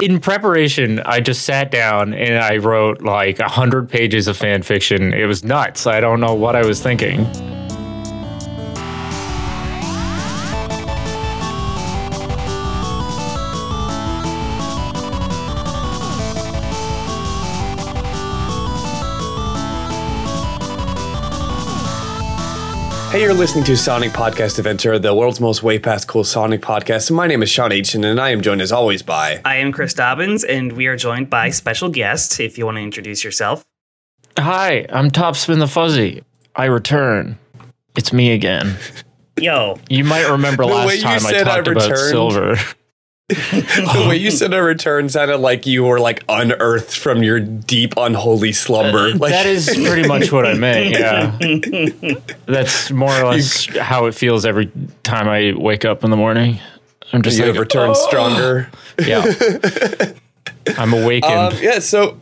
in preparation, I just sat down and I wrote like a hundred pages of fan fiction. It was nuts. I don't know what I was thinking. Hey, you're listening to Sonic Podcast Adventure, the world's most way past cool Sonic podcast. My name is Sean Aitchen, and I am joined as always by. I am Chris Dobbins, and we are joined by special guest. If you want to introduce yourself, Hi, I'm Topspin the Fuzzy. I return. It's me again. yo, You might remember last time I said I talked about silver. the way you said a return sounded like you were like unearthed from your deep unholy slumber. Like, that is pretty much what I meant. Yeah, that's more or less how it feels every time I wake up in the morning. I'm just you like, have returned "Oh." stronger. Yeah, I'm awakened. Um, yeah, so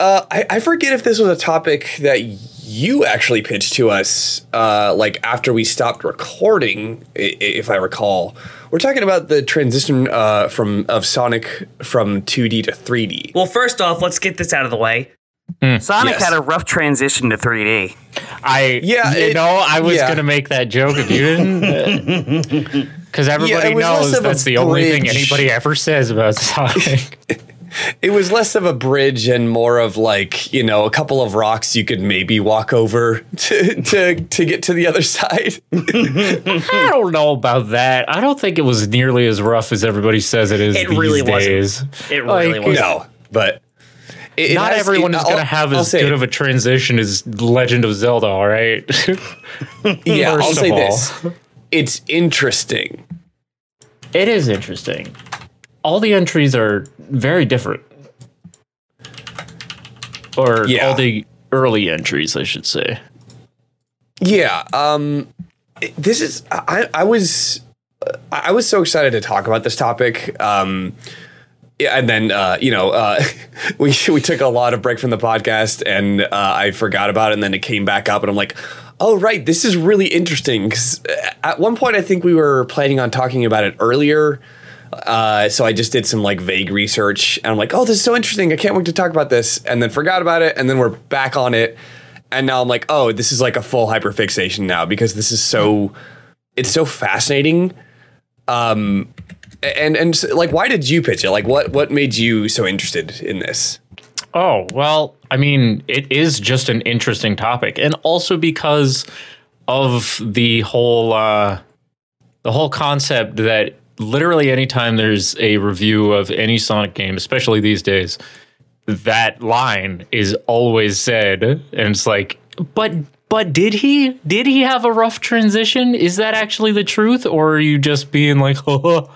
uh, I, I forget if this was a topic that you actually pitched to us, uh, like after we stopped recording, if I recall. We're talking about the transition uh, from of Sonic from 2D to 3D. well, first off, let's get this out of the way. Sonic Yes. had a rough transition to 3D. I Yeah, you it- know, I was yeah. gonna make that joke if you didn't, because everybody it was less knows that's the only thing anybody ever says about Sonic. It was less of a bridge and more of like you know a couple of rocks you could maybe walk over to to, to get to the other side. I don't know about that. I don't think it was nearly as rough as everybody says it is It these really wasn't. It really Like, wasn't. no, but it, it Not has- everyone it- is going to have I'll as good it. of a transition as Legend of Zelda, all right? Yeah, I'll say all. this: it's interesting. it is interesting. All the entries are very different. Or Yeah. all the early entries, I should say. Yeah. Um, this is I, I was I was so excited to talk about this topic. Um, and then uh, you know uh, we we took a lot of break from the podcast, and uh, I forgot about it, and then it came back up, and I'm like. Oh right, this is really interesting because at one point I think we were planning on talking about it earlier, uh, so I just did some like vague research, and I'm like, oh, this is so interesting. I can't wait to talk about this, and then forgot about it, and then we're back on it, and now I'm like, oh, this is like a full hyperfixation now because this is so, it's so fascinating. Um, and and s- like, why did you pitch it? Like, what what made you so interested in this? Oh, well, I mean, it is just an interesting topic. And also because of the whole uh the whole concept that literally anytime there's a review of any Sonic game, especially these days, that line is always said and it's like, but but did he did he have a rough transition? Is that actually the truth or are you just being like, "Oh,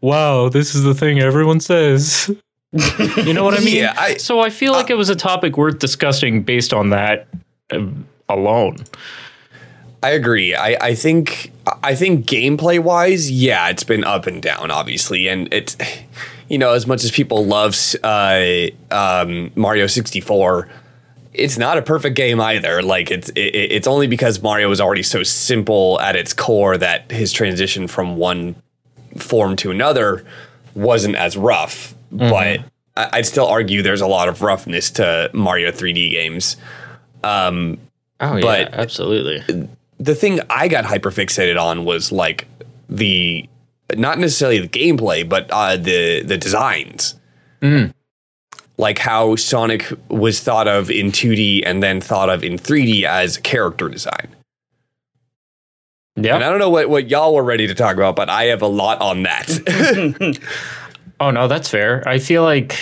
wow, this is the thing everyone says?" You know what I mean? Yeah, I- so I feel like it was a topic worth discussing based on that uh, alone. I agree. I, I think I think gameplay wise, yeah, it's been up and down, obviously, and it's you know as much as people love uh, um, Mario sixty four, it's not a perfect game either. Like it's it, it's only because Mario is already so simple at its core that his transition from one form to another wasn't as rough. But I, I'd still argue there's a lot of roughness to Mario three D games. Oh But- absolutely. The thing I got hyper fixated on was like the not necessarily the gameplay, but uh, the the designs. Like how Sonic was thought of in 2D and then thought of in 3D as character design. Yeah. And I don't know what, what y'all were ready to talk about, but I have a lot on that. Oh no, that's fair. I feel like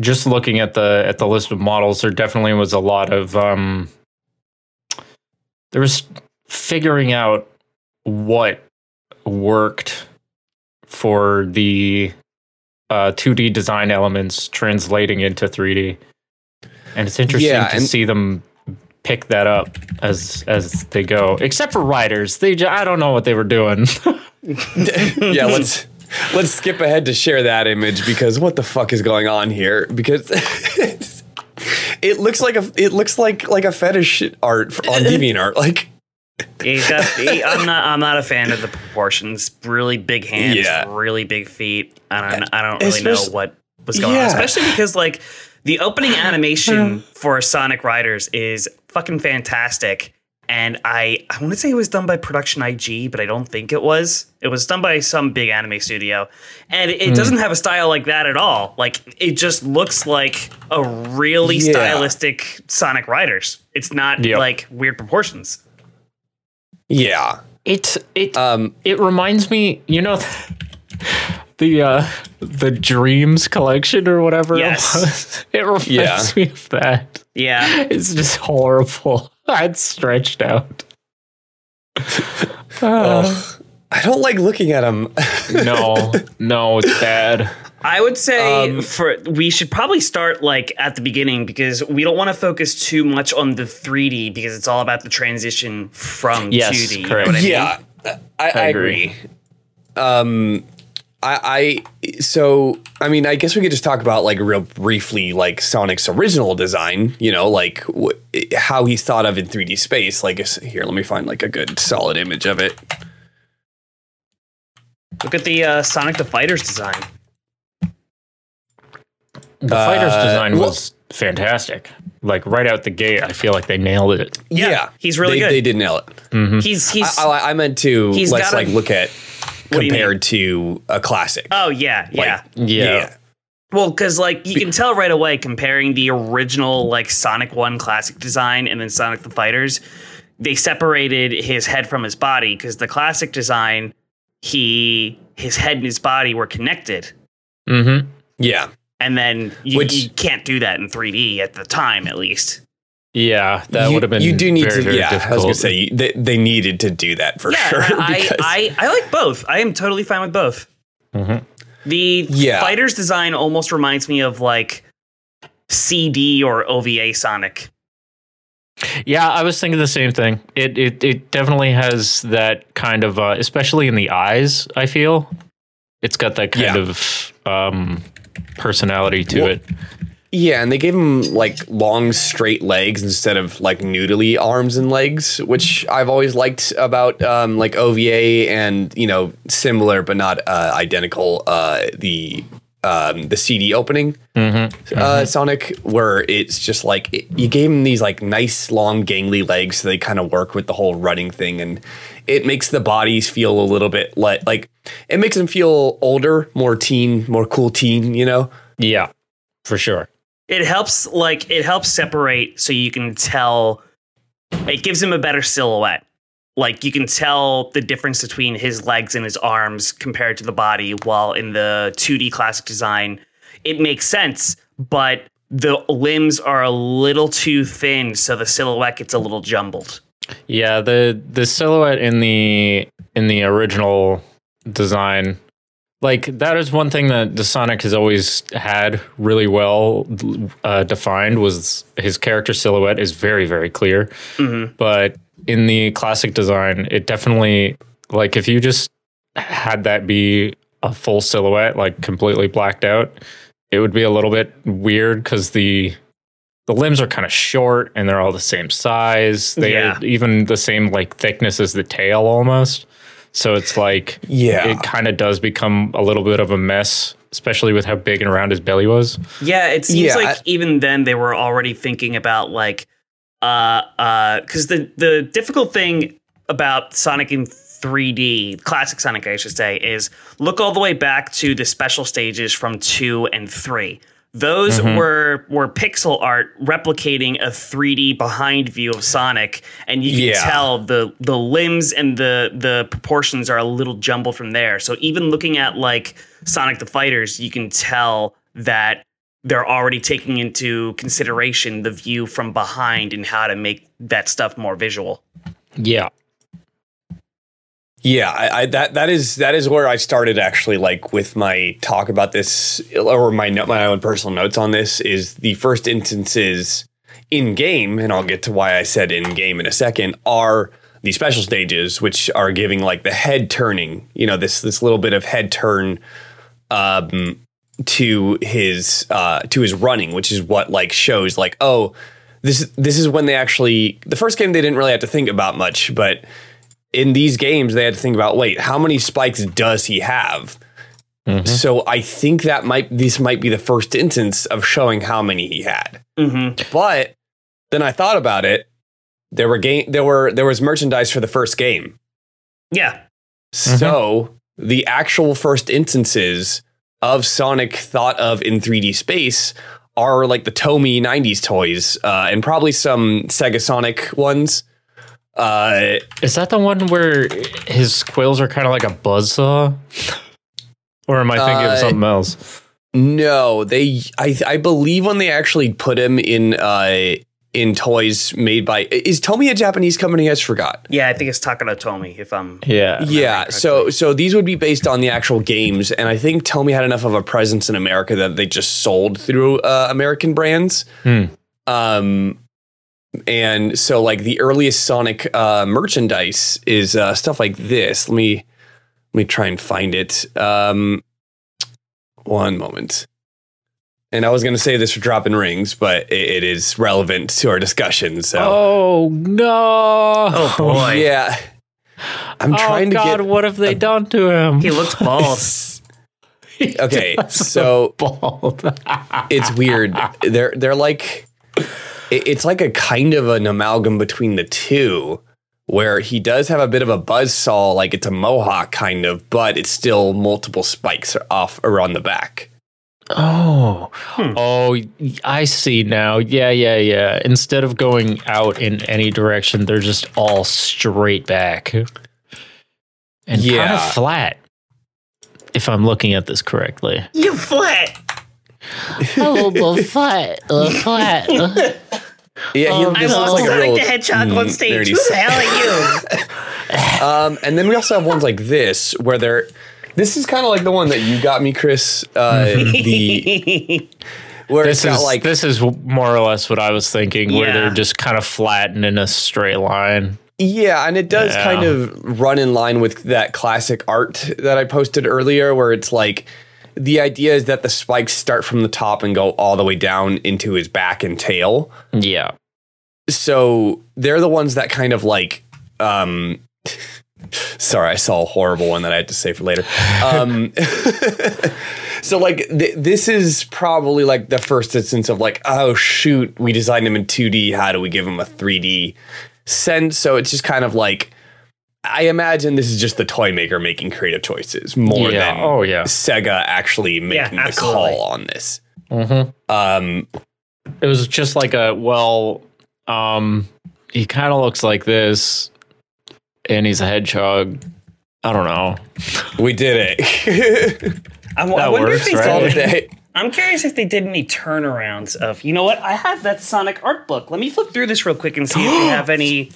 just looking at the at the list of models, there definitely was a lot of um there was figuring out what worked for the uh 2D design elements translating into 3D. And it's interesting Yeah, to see them pick that up as as they go. Except for riders. They ju- I don't know what they were doing. yeah, let's let's skip ahead to share that image because what the fuck is going on here? Because it looks like a it looks like like a fetish art on DeviantArt. Like He's got, he, I'm not. I'm not a fan of the proportions. Really big hands. Yeah. Really big feet. I don't. I don't really know what was going Yeah. on. Especially because like the opening animation uh-huh. for Sonic Riders is fucking fantastic. And I, I want to say it was done by Production IG, but I don't think it was. It was done by some big anime studio, and it doesn't have a style like that at all. Like it just looks like a really Yeah. stylistic Sonic Riders. It's not Yep. like weird proportions. Yeah. It it Um. it reminds me, you know, the uh the Dreams collection or whatever Yes. it was. It reminds Yeah. me of that. Yeah. It's just horrible. It's stretched out. Uh, I don't like looking at him. no, no, it's bad. I would say Um, for we should probably start like at the beginning because we don't want to focus too much on the 3D because it's all about the transition from Yes, 2D. You know correct. what I mean? yeah, I, I agree. agree. Um, I, I so I mean I guess we could just talk about like real briefly like Sonic's original design. You know, like wh- how he's thought of in 3D space. Like here, let me find like a good solid image of it. Look at the uh, Sonic the Fighters design. The fighter's Uh, design well- was fantastic. Like right out the gate, I feel like they nailed it. Yeah, he's really they, good. They did nail it. He's he's I, I, I meant to He's let's got a- like look at do compared to a classic. oh yeah yeah. Yeah. Well, because like you can tell right away comparing the original like Sonic One classic design and then Sonic the Fighters, they separated his head from his body because the classic design, he his head and his body were connected, Mm-hmm. yeah. and then you, Which- you can't do that in 3D at the time, at least. Yeah, that you, would have been. You do need very, to. very yeah, difficult. I was gonna say they, they needed to do that for Yeah, sure. I, I I like both. I am totally fine with both. Mhm. The Yeah. Fighters design almost reminds me of like CD or OVA Sonic. Yeah, I was thinking the same thing. It it it definitely has that kind of, uh, especially in the eyes. I feel it's got that kind Yeah. of um, personality to Well- it. Yeah, and they gave him like long straight legs instead of like noodly arms and legs, which I've always liked about um, like OVA and you know similar but not uh, identical uh, the um, the CD opening Mm-hmm. uh, Sonic, where it's just like it, you gave him these like nice long gangly legs, so they kind of work with the whole running thing, and it makes the bodies feel a little bit like like it makes them feel older, more teen, more cool teen, you know. Yeah, for sure. It helps like it helps separate so you can tell it gives him a better silhouette. Like you can tell the difference between his legs and his arms compared to the body while in the 2D classic design it makes sense, but the limbs are a little too thin so the silhouette gets a little jumbled. Yeah, the the silhouette in the in the original design, like that is one thing that the Sonic has always had really well uh, defined. Was his character silhouette is very very clear, Mhm. but in the classic design, it definitely like if you just had that be a full silhouette, like completely blacked out, it would be a little bit weird because the the limbs are kind of short and they're all the same size. They Yeah. are even the same like thickness as the tail almost. So it's like Yeah. it kind of does become a little bit of a mess, especially with how big and round his belly was. Yeah, it seems Yeah, like I- even then they were already thinking about like uh uh cuz the the difficult thing about Sonic in 3D, classic Sonic I should say, is look all the way back to the special stages from 2 and 3. Those mm-hmm. were were pixel art replicating a 3D behind view of Sonic, and you can Yeah. tell the the limbs and the the proportions are a little jumbled from there. So even looking at like Sonic the Fighters, you can tell that they're already taking into consideration the view from behind and how to make that stuff more visual. Yeah. Yeah, I, I, that that is that is where I started actually. Like with my talk about this, or my my own personal notes on this, is the first instances in game, and I'll get to why I said in game in a second. Are the special stages, which are giving like the head turning, you know, this this little bit of head turn, um, to his uh to his running, which is what like shows like oh this this is when they actually the first game they didn't really have to think about much, but in these games they had to think about wait, how many spikes does he have? So I think that might this might be the first instance of showing how many he had. Mm-hmm. But then I thought about it. There were game there were there was merchandise for the first game. Yeah. So the actual first instances of Sonic thought of in 3D space are like the Tomy 90s toys uh, and probably some Sega Sonic ones. Uh, Is that the one where his quills are kind of like a buzzsaw? or am I thinking Uh, of something else? no, they I I believe when they actually put him in uh, in toys made by is Tomy a Japanese company? I just forgot. Yeah, I think it's Takara Tomy, if I'm Yeah. Yeah, so so these would be based on the actual games, and I think Tomy had enough of a presence in America that they just sold through uh, American brands. Hmm. Um, and so like the earliest Sonic uh, merchandise is uh, stuff like this. Let me let me try and find it. Um, one moment. And I was going to say this for dropping rings, but it, it is relevant to our discussion. So Oh no! Oh boy. yeah, I'm Oh trying to Oh, God! get what have they done to him? He looks bald. okay, so bald. it's weird. They're they're like it- it's like a kind of an amalgam between the two, where he does have a bit of a buzz saw, like it's a mohawk kind of, but it's still multiple spikes off around the back. oh, hmm. oh! I see now. Yeah, yeah, yeah. Instead of going out in any direction, they're just all straight back and kind Yeah. of flat. If I'm looking at this correctly. you flat. Oh, the flat, the flat. Yeah, he, this I'm looks like a Sonic real the Hedgehog on mm, stage. nerdy Who the hell are you? Um, and then we also have ones like this where they're. This is kind of like the one that you got me, Chris. Uh, the where This it's is like this is more or less what I was thinking, where they're just kind of flat and in a straight line. Yeah, and it does Yeah. kind of run in line with that classic art that I posted earlier, where it's like the idea is that the spikes start from the top and go all the way down into his back and tail. Yeah. So they're the ones that kind of like. Um, sorry, I saw a horrible one that I had to say for later. Um, so like th- this is probably like the first instance of like, oh shoot, we designed him in 2D. How do we give him a 3D sense? So it's just kind of like. I imagine this is just the toy maker making creative choices more Yeah. than Oh, yeah. Sega actually making the call on this. Mm-hmm. Um, It was just like a well, um, he kind of looks like this, and he's a hedgehog. I don't know. we did it. I, I That wonder works, if they right? All did, day. I'm curious if they did any turnarounds of. You know what? I have that Sonic art book. Let me flip through this real quick and see if they have any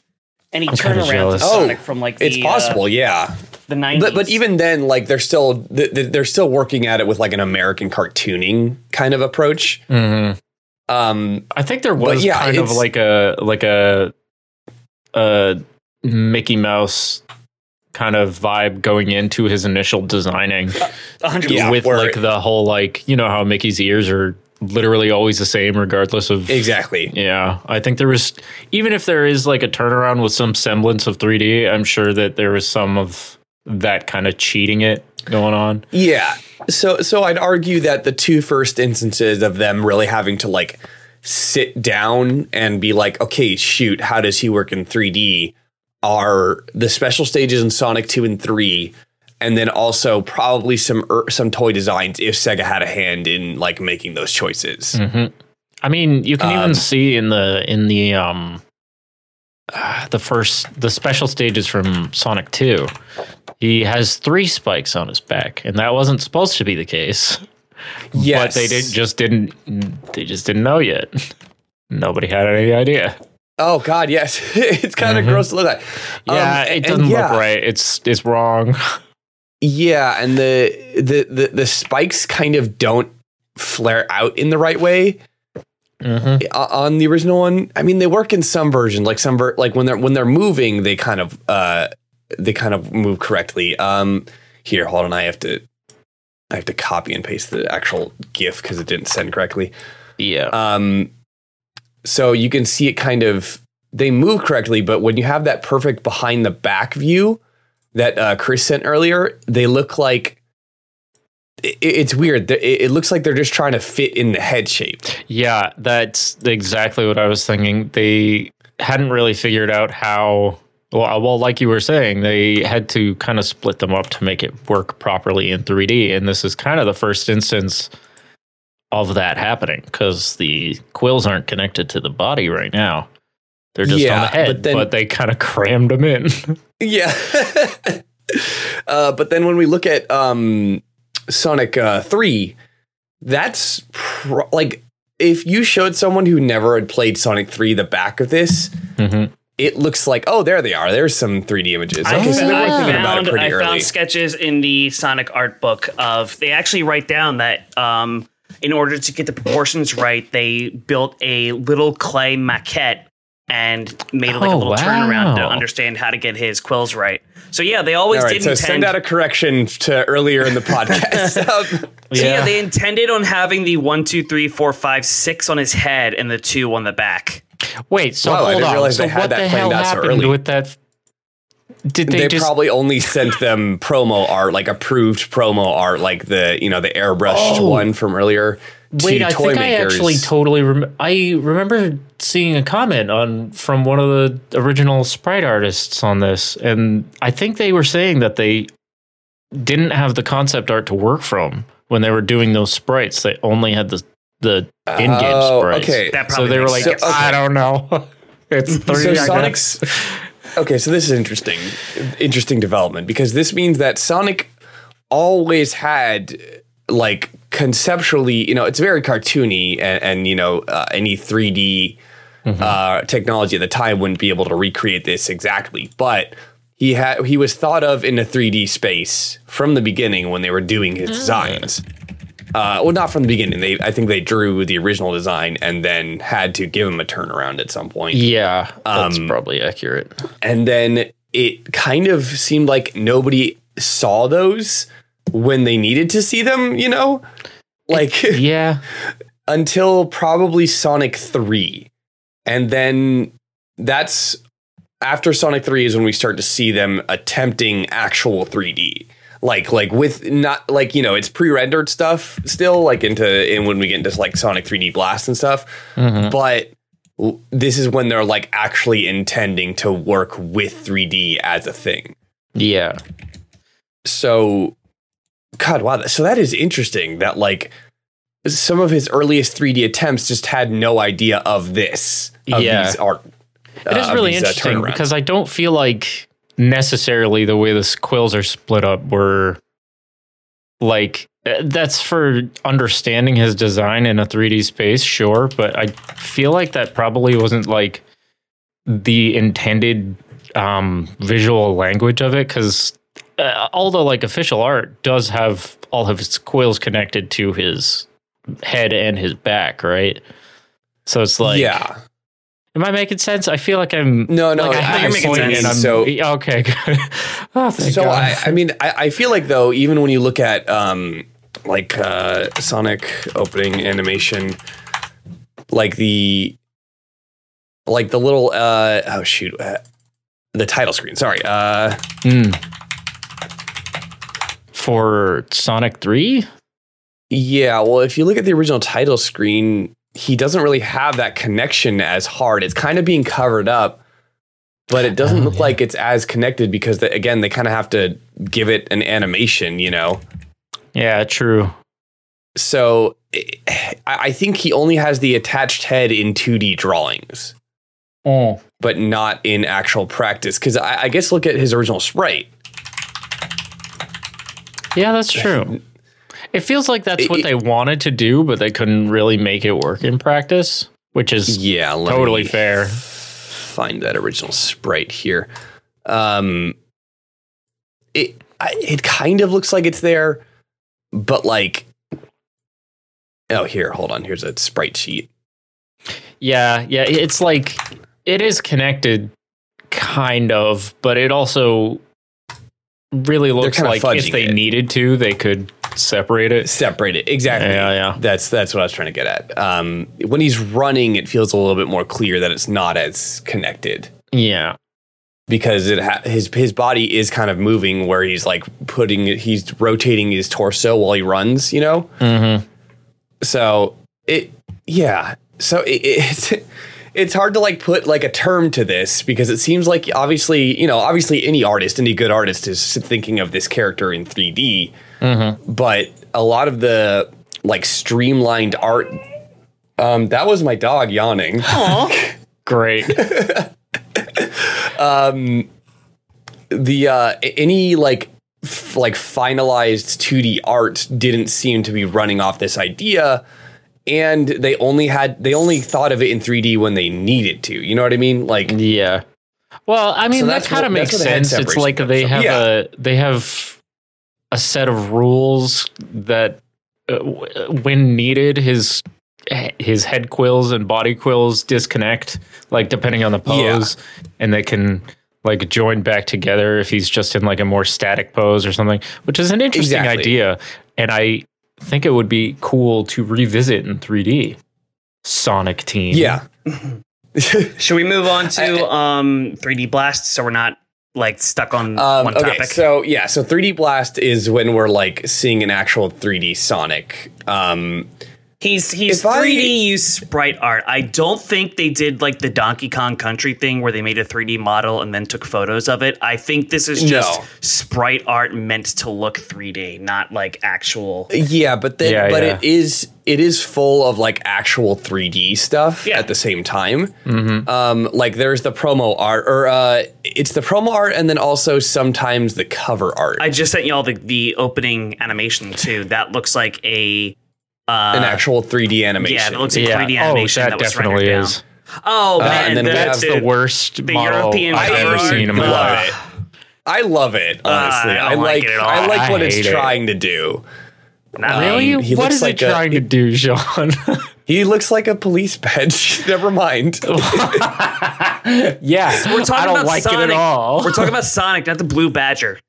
any I'm kinda turnarounds. Sonic Oh, from like the, It's possible, uh, yeah. the 90s. But but even then, like they're still th- th- they're still working at it with like an American cartooning kind of approach. Mm-hmm. Um, I think there was yeah, kind of like a like a a Mickey Mouse kind of vibe going into his initial designing 100%. Yeah, with where- like the whole like you know how Mickey's ears are literally always the same regardless of exactly. Yeah, I think there was even if there is like a turnaround with some semblance of 3D, I'm sure that there was some of that kind of cheating it going on. Yeah. So so I'd argue that the two first instances of them really having to like sit down and be like, okay, shoot, how does he work in 3D? Are the special stages in Sonic 2 and 3 and then also probably some er, some toy designs if Sega had a hand in like making those choices. I mean, you can Um, even see in the in the um uh, the first the special stages from Sonic 2. He has three spikes on his back, and that wasn't supposed to be the case. Yes. But they did just didn't they just didn't know yet. Nobody had any idea. Oh God, yes. it's kind of gross to look at. Um, Yeah, it doesn't yeah. look right. It's it's wrong. Yeah, and the, the the the spikes kind of don't flare out in the right way Mm-hmm. on the original one. I mean, they work in some versions, like some ver- like when they're when they're moving, they kind of uh they kind of move correctly. Um, here, hold on, I have to I have to copy and paste the actual GIF because it didn't send correctly. Yeah. Um, so you can see it kind of they move correctly, but when you have that perfect behind the back view that uh, Chris sent earlier, they look like it, it's weird. It, it looks like they're just trying to fit in the head shape. Yeah, that's exactly what I was thinking. They hadn't really figured out how. Well, well, like you were saying, they had to kind of split them up to make it work properly in 3D, and this is kind of the first instance of that happening because the quills aren't connected to the body right now. They're just Yeah, on the head, but but, they kind of crammed them in. Yeah. uh, but then when we look at um, Sonic uh, 3, that's pro- like if you showed someone who never had played Sonic 3 the back of this, Mhm. it looks like, oh, there they are. There's some 3D images. I, Okay, so they I thinking about found, it I found sketches in the Sonic art book of they actually write down that um, in order to get the proportions right, they built a little clay maquette and made like a Oh, little turnaround to understand how to get his quills right. So yeah, they always All right, did so intend. send out a correction to earlier in the podcast. Um, so yeah. they intended on having the one, two, three, four, five, six on his head and the two on the back. Wait, so Wow, I hold didn't on. realize so they had what that the planned hell out so happened early. with that? Did they, they just probably only sent them promo art, like approved promo art, like the you know the airbrushed Oh. one from earlier. Wait, to I toy think makers. I actually totally rem- I remember seeing a comment on from one of the original sprite artists on this, and I think they were saying that they didn't have the concept art to work from when they were doing those sprites. They only had the the in-game Oh, sprites. okay. So they were like. So- okay. I don't know. it's three. so Sonic's okay. So this is interesting, interesting development because this means that Sonic always had like conceptually, you know, it's very cartoony, and, and you know, uh, any three D uh, technology at the time wouldn't be able to recreate this exactly, but. He had he was thought of in a 3D space from the beginning when they were doing his designs. Uh, well, not from the beginning. They I think they drew the original design and then had to give him a turnaround at some point. Yeah, that's Um, probably accurate. and then it kind of seemed like nobody saw those when they needed to see them, you know? Like Yeah, until probably Sonic 3. And then that's after Sonic 3 is when we start to see them attempting actual 3D. Like like with not like you know it's pre-rendered stuff still like into and when we get into like Sonic 3D Blast and stuff Mhm. but this is when they're like actually intending to work with 3D as a thing. yeah. So, God, wow. So that is interesting that like some of his earliest 3D attempts just had no idea of this. Of Yeah. these art. It is uh, really these, uh, interesting turnarounds. because I don't feel like necessarily the way the quills are split up were like uh, that's for understanding his design in a 3D space, sure, but I feel like that probably wasn't like the intended um, visual language of it because uh, although like official art does have all of his quills connected to his head and his back, right? So it's like, yeah. Am I making sense? I feel like I'm. No, no, like I have you're a making point sense. and I'm- So- okay, good. oh, so God. I, I mean, I, I feel like though, even when you look at um, like uh, Sonic opening animation, like the like the little uh, oh shoot, uh, the title screen. Sorry, uh, Hmm. For Sonic Three, Yeah, well, if you look at the original title screen, he doesn't really have that connection as hard. It's kind of being covered up, but it doesn't Oh, look yeah. like it's as connected because, the, again, they kind of have to give it an animation, you know? yeah, true. So I I think he only has the attached head in 2D drawings, Oh, but not in actual practice. Because I, I guess look at his original sprite. Yeah, that's true. It feels like that's what It- they wanted to do, but they couldn't really make it work in practice, which is Yeah, totally fair. find that original sprite here. Um, it I, it kind of looks like it's there, but like, oh here, hold on. Here's a sprite sheet. Yeah, yeah, it's like it is connected, kind of, but it also really looks like if they it. needed to, they could separate it. separate it exactly. Yeah, yeah. That's that's what I was trying to get at. Um, when he's running, it feels a little bit more clear that it's not as connected Yeah. because it ha- his his body is kind of moving where he's like putting he's rotating his torso while he runs. You know. Mm-hmm. So it yeah. So it, it's. It's hard to like put like a term to this because it seems like obviously you know obviously any artist any good artist is thinking of this character in 3D but a lot of the like streamlined art um that was my dog yawning. Great. the uh any like f- like finalized 2D art didn't seem to be running off this idea and they only had they only thought of it in 3D when they needed to you know what i mean like yeah. Well, I mean So that kind of makes that's where the head sense. It's like they from. have Yeah. a they have a set of rules that uh, w- when needed his his head quills and body quills disconnect like depending on the Yeah. pose and they can like join back together if he's just in like a more static pose or something which is an interesting Exactly. idea and i think it would be cool to revisit in 3d sonic team yeah Should we move on to um 3D Blast so we're not like stuck on Um, one okay, topic? so yeah, so 3D Blast is when we're like seeing an actual 3D Sonic. Um, He's he's If 3D use sprite art. I don't think they did like the Donkey Kong Country thing where they made a 3D model and then took photos of it. I think this is just No. sprite art meant to look 3D, not like actual. yeah, but then Yeah, but yeah. it is it is full of like actual 3D stuff Yeah. at the same time. Um, like there's the promo art, or uh, it's the promo art, and then also sometimes the cover art, I just sent y'all the the opening animation too. That looks like a uh, an actual 3D animation. yeah, that looks like yeah 3D oh animation that, that, was definitely rendered is down. Oh man, and then the- that's the- the worst the model European I've ever seen in my life. I love it, honestly. I I, like like it at all. I like I what it's hate it. trying to do. Not Really? Um, he what like it a- trying to do, Sean? He looks like a police badge. Never mind. yeah, We're talking I don't about like Sonic. it at all. We're talking about Sonic, not the Blue Badger.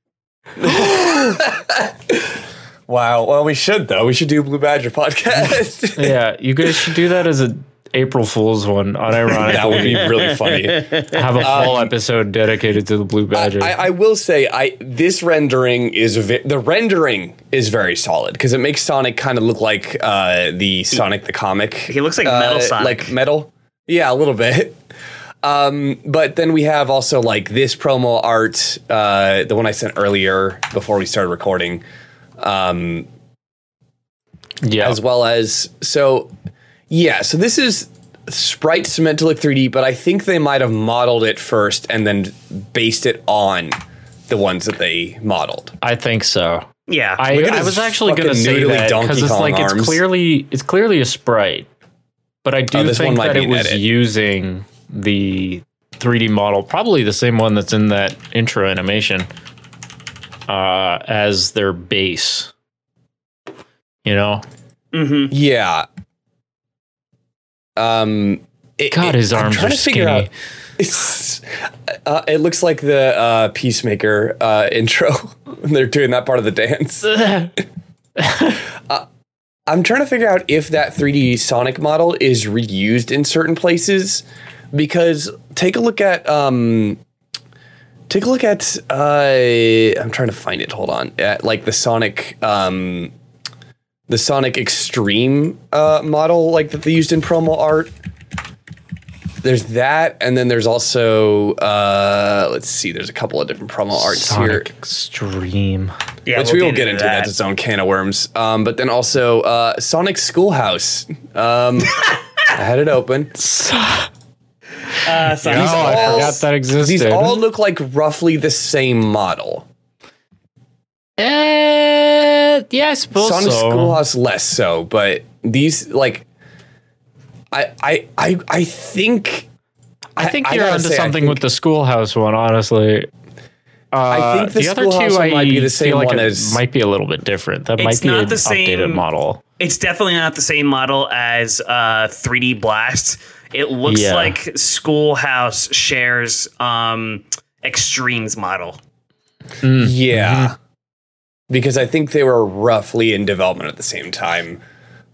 Wow. Well, we should though. We should do Blue Badger podcast. yeah, you guys should do that as a April Fool's one. Unironically, that would be really funny. have a whole episode dedicated to the Blue Badger. I, I will say, I this rendering is ve- the rendering is very solid because it makes Sonic kind of look like uh, the Sonic the comic. He looks like uh, Metal Sonic. like metal. Yeah, a little bit. Um, but then we have also like this promo art, uh, the one I sent earlier before we started recording. Um, yeah, as well as so yeah so this is sprite meant to look 3d but i think they might have modeled it first and then based it on the ones that they modeled I think so. yeah. I, I was actually going to say that because it's Kong like it's clearly it's clearly a sprite, but I do Oh, this one think might that be it was edit. using the 3D model, probably the same one that's in that intro animation, uh, as their base. You know, Mm-hmm. yeah um it, God, it- his I'm arms trying are to figure skinny. out- it's, uh, it looks like the uh, peacemaker uh, intro when they're doing that part of the dance I'm trying to figure out if that 3D Sonic model is reused in certain places because take a look at um take a look at uh I'm trying to find it hold on at like the Sonic um the Sonic X-treme uh model like that they used in promo art there's that and then there's also uh let's see there's a couple of different promo arts here Sonic X-treme. Yeah, which we'll we will get into. That's its own can of worms. Um, but then also uh, Sonic Schoolhouse. Um, I had it open. Uh, Oh, Sonic I all- forgot that existed. These all look like roughly the same model. Eh, yeah, I suppose Sonic so. Schoolhouse less so, but these like, I I I I think I think I- I you're gotta onto say, something think- with the schoolhouse one, honestly. Uh, I think the other two one I might be the same like one as- might be a little bit different. That might be not an the updated same- model. It's definitely not the same model as uh, 3D Blast. It looks Yeah. like Schoolhouse shares um, X-treme's model. yeah. because I think they were roughly in development at the same time.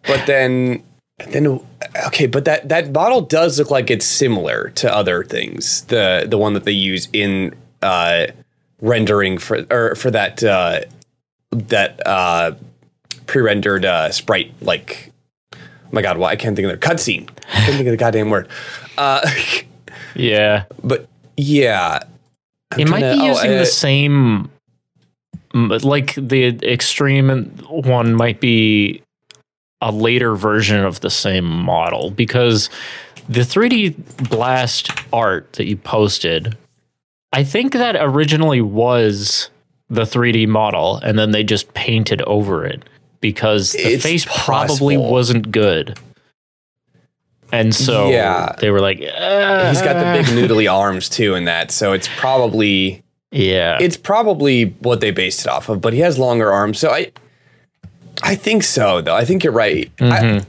But then then okay, but that that model does look like it's similar to other things. The the one that they use in uh, rendering for or for that uh, that uh, pre-rendered uh, sprite like my god, why I can't think of the cutscene. I can't think of the goddamn word. Uh, Yeah. but yeah, I'm it might trying be to- oh, using uh, the same like the extreme one might be a later version of the same model because the 3D blast art that you posted I think that originally was the 3D model and then they just painted over it because the It's face probably wasn't good. And so Yeah. they were like, He's got the big "Uh." noodly arms too in that, so it's probably Yeah. it's probably what they based it off of. But he has longer arms, so I I think so though. I think you're right. I,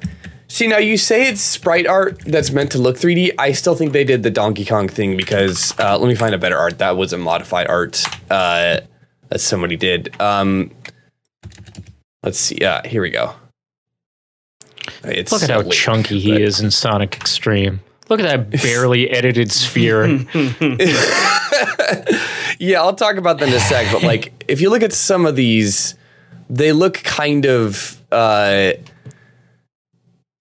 see now you say it's sprite art that's meant to look 3D. I still think they did the Donkey Kong thing because uh, let me find a better art. That was a modified art uh, that somebody did. Um, let's see. Yeah, here we go. It's Look at so how late, chunky he but- is in Sonic X-treme. Look at that barely edited sphere. Yeah, I'll talk about that in a sec. But like, if you look at some of these, they look kind of, uh,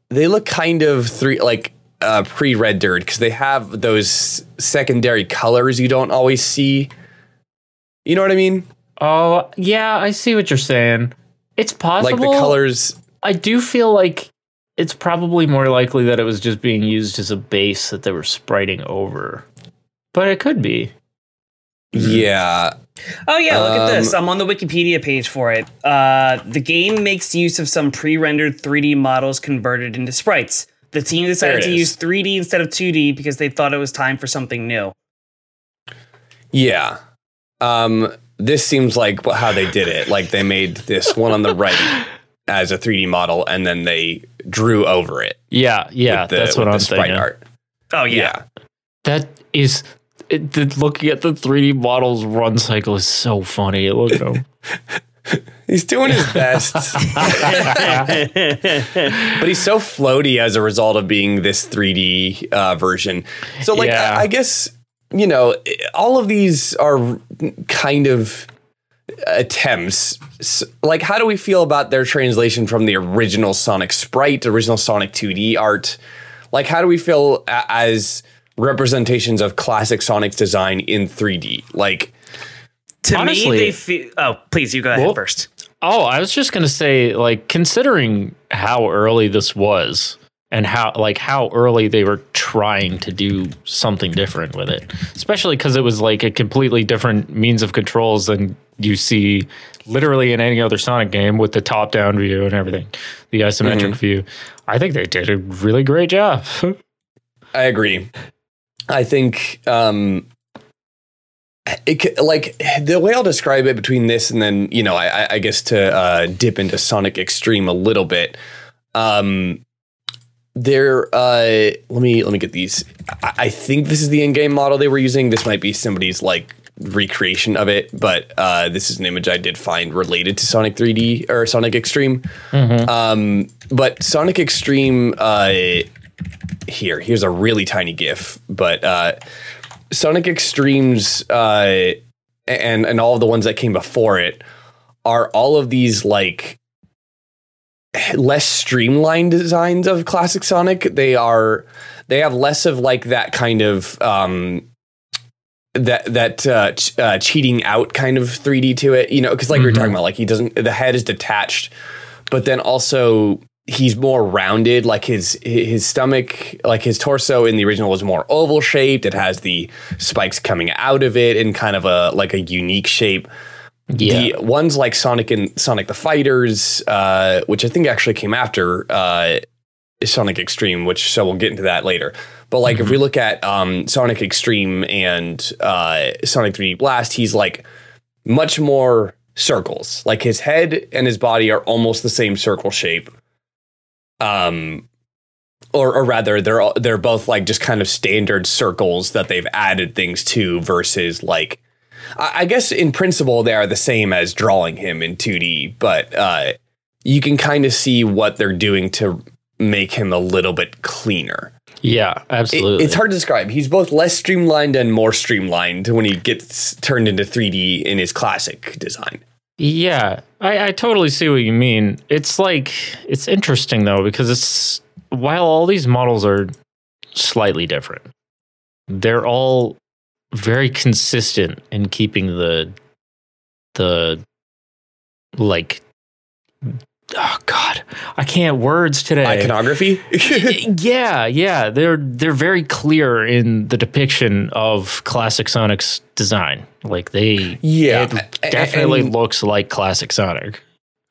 they look kind of three like uh, pre-rendered because they have those secondary colors you don't always see. You know what I mean? oh, yeah, I see what you're saying. It's possible. Like the colors. I do feel like it's probably more likely that it was just being used as a base that they were spriting over. But it could be. Yeah, Oh yeah, look at this. Um, I'm on the Wikipedia page for it. Uh, the game makes use of some pre-rendered 3D models converted into sprites. The team decided to is. use 3D instead of 2D because they thought it was time for something new. yeah. Um, this seems like how they did it. Like they made this one on the right as a 3D model, and then they drew over it. Yeah, yeah, the- that's what I'm the sprite thinking. art. Oh yeah. That is it, the, looking at the 3D models run cycle is so funny. Look at him. He's doing his best, but he's so floaty as a result of being this 3D uh, version. So, like, Yeah. I, I guess you know, all of these are kind of attempts. Like, how do we feel about their translation from the original Sonic sprite, original Sonic 2D art? Like, how do we feel as representations of classic Sonic's design in 3D? Like, to Honestly- me, they feel. Oh, please, you go ahead Well- first. Oh, I was just gonna say, like, considering how early this was and how like how early they were trying to do something different with it, especially because it was like a completely different means of controls than you see literally in any other Sonic game with the top-down view and everything, the isometric view. I think they did a really great job. I agree. I think um it like the way I'll describe it between this and then you know I, I- I guess to uh, dip into Sonic X-treme a little bit. Um, there. Uh, let me let me get these. I, I think this is the in-game model they were using. This might be somebody's like recreation of it, but uh, this is an image I did find related to Sonic 3D or Sonic X-treme. Um, but Sonic X-treme. Uh, here here's a really tiny gif but uh sonic X-tremes uh and and all of the ones that came before it are all of these like less streamlined designs of classic sonic. They are they have less of like that kind of um that that uh, ch- uh cheating out kind of 3d to it you know because like we were talking about like he doesn't the head is detached but then also he's more rounded like his his stomach like his torso in the original was more oval shaped. It has the spikes coming out of it in kind of a like a unique shape yeah, the ones like sonic and sonic the fighters uh which i think actually came after uh sonic X-treme which so we'll get into that later. But like if we look at um sonic X-treme and uh sonic 3d blast he's like much more circles. Like his head and his body are almost the same circle shape. Um or, or rather they're all- they're both like just kind of standard circles that they've added things to versus like I, I guess in principle they are the same as drawing him in 2D, but uh, you can kind of see what they're doing to make him a little bit cleaner. Yeah, It- absolutely. it's hard to describe. He's both less streamlined and more streamlined when he gets turned into 3D in his classic design. Yeah, I, I totally see what you mean. It's like it's interesting though because it's while all these models are slightly different, they're all very consistent in keeping the the like oh god i can't words today. Iconography? yeah yeah they're they're very clear in the depiction of classic sonic's design. Like they Yeah, it definitely and- looks like classic sonic.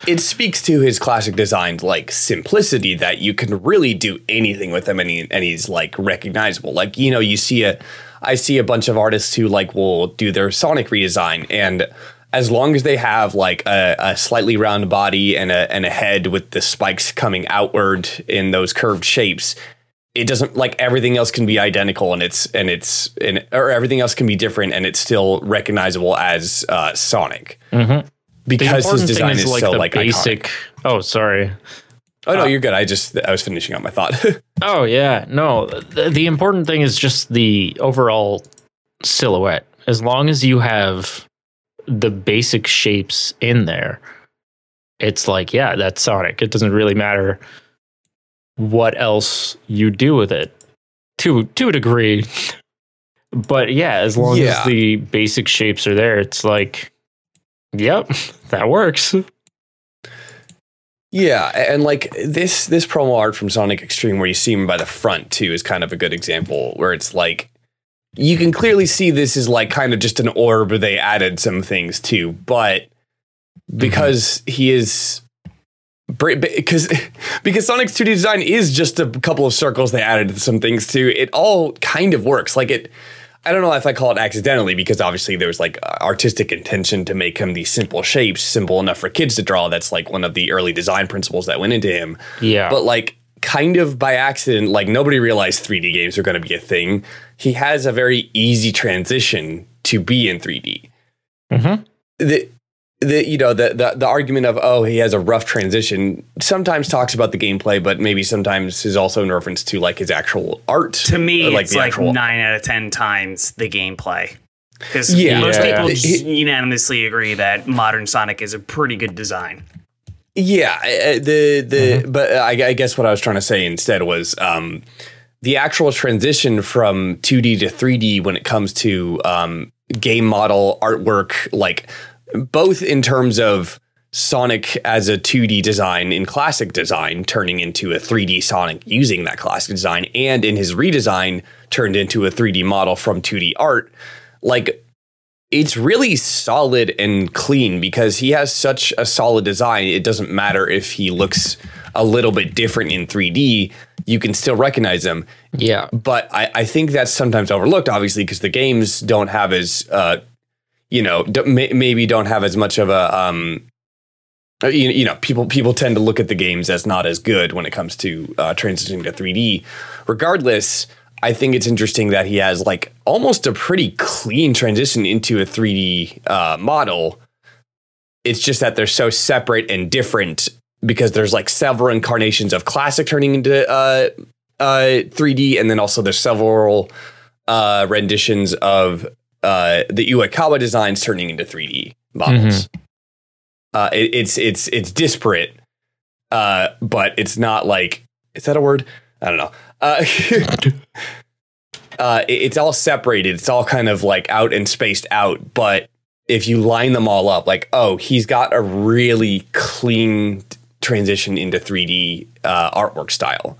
It speaks to his classic design's like simplicity that you can really do anything with him and, he, and he's like recognizable. Like you know you see a i see a bunch of artists who like will do their sonic redesign and as long as they have like a, a slightly round body and a, and a head with the spikes coming outward in those curved shapes it doesn't like everything else can be identical and it's and it's and or everything else can be different and it's still recognizable as uh, sonic Mhm. Because his design is, is, like so the like iconic. basic oh sorry Oh Uh, no, you're good. I just I was finishing up my thought. oh yeah no the, the important thing is just the overall silhouette as long as you have the basic shapes in there it's like yeah that's sonic it doesn't really matter what else you do with it to to a degree but yeah as long Yeah. as the basic shapes are there it's like yep that works yeah, and like this this promo art from Sonic X-treme where you see him by the front too is kind of a good example where it's like you can clearly see this is like kind of just an orb they added some things to, but mm-hmm. because he is because because Sonic's 2D design is just a couple of circles they added some things to, it all kind of works. Like it I don't know if I call it accidentally because obviously there was like uh, artistic intention to make him these simple shapes, simple enough for kids to draw. That's like one of the early design principles that went into him. yeah But like kind of by accident, like nobody realized 3D games were going to be a thing. He has a very easy transition to be in 3D. Mhm. The the you know the, the the argument of oh he has a rough transition sometimes talks about the gameplay, but maybe sometimes is also in reference to like his actual art. To me, or, it's like actual- nine out of ten times the gameplay. Because Yeah. most Yeah. people It- just unanimously agree that modern Sonic is a pretty good design. Yeah, uh, the the but I, I guess what I was trying to say instead was um, the actual transition from 2D to 3D when it comes to um, game model artwork, like both in terms of Sonic as a 2D design in classic design turning into a 3D Sonic using that classic design, and in his redesign turned into a 3D model from 2D art, like it's really solid and clean because he has such a solid design. It doesn't matter if he looks a little bit different in 3D, you can still recognize him. yeah But I, I think that's sometimes overlooked, obviously, because the games don't have as, uh, you know, d- may, maybe don't have as much of a, um, uh, you, you know, people people tend to look at the games as not as good when it comes to uh, transitioning to 3D. Regardless, I think it's interesting that he has like almost a pretty clean transition into a 3D uh, model. It's just that they're so separate and different because there's like several incarnations of classic turning into uh, uh, 3D, and then also there's several uh, renditions of uh, the Uekawa designs turning into 3D models. Uh, it, it's it's it's disparate, uh, but it's not like is that a word? I don't know. Uh, uh, it- it's all separated. It's all kind of like out and spaced out. But if you line them all up, like oh, he's got a really clean transition into 3D uh, artwork style.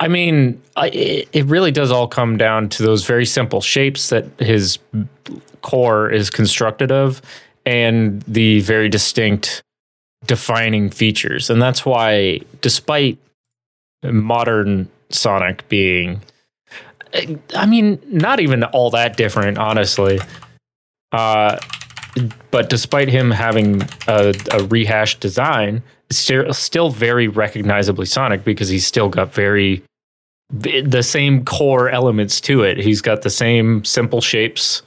I mean, I, it, really does all come down to those very simple shapes that his core is constructed of and the very distinct defining features. And that's why, despite modern Sonic being, I mean, not even all that different, honestly. Uh, but despite him having a, a rehashed design, still, still very recognizably Sonic because he's still got very the same core elements to it. He's got the same simple shapes,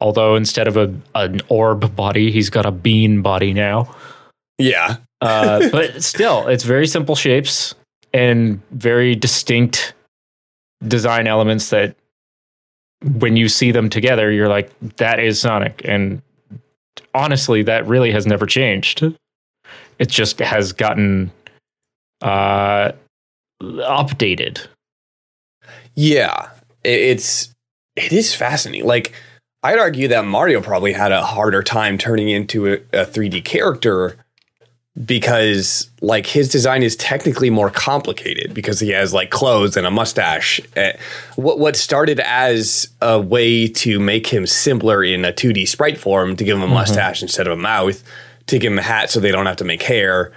Although instead of a an orb body, he's got a bean body now. Yeah. Uh, but still, it's very simple shapes and very distinct design elements that when you see them together, you're like, that is Sonic. And honestly, that really has never changed. It just has gotten uh, updated. Yeah. It's it is fascinating. Like I'd argue that Mario probably had a harder time turning into a, a 3D character because like his design is technically more complicated because he has like clothes and a mustache. Uh, what what started as a way to make him simpler in a 2D sprite form to give him a mustache instead of a mouth, to give him a hat so they don't have to make hair.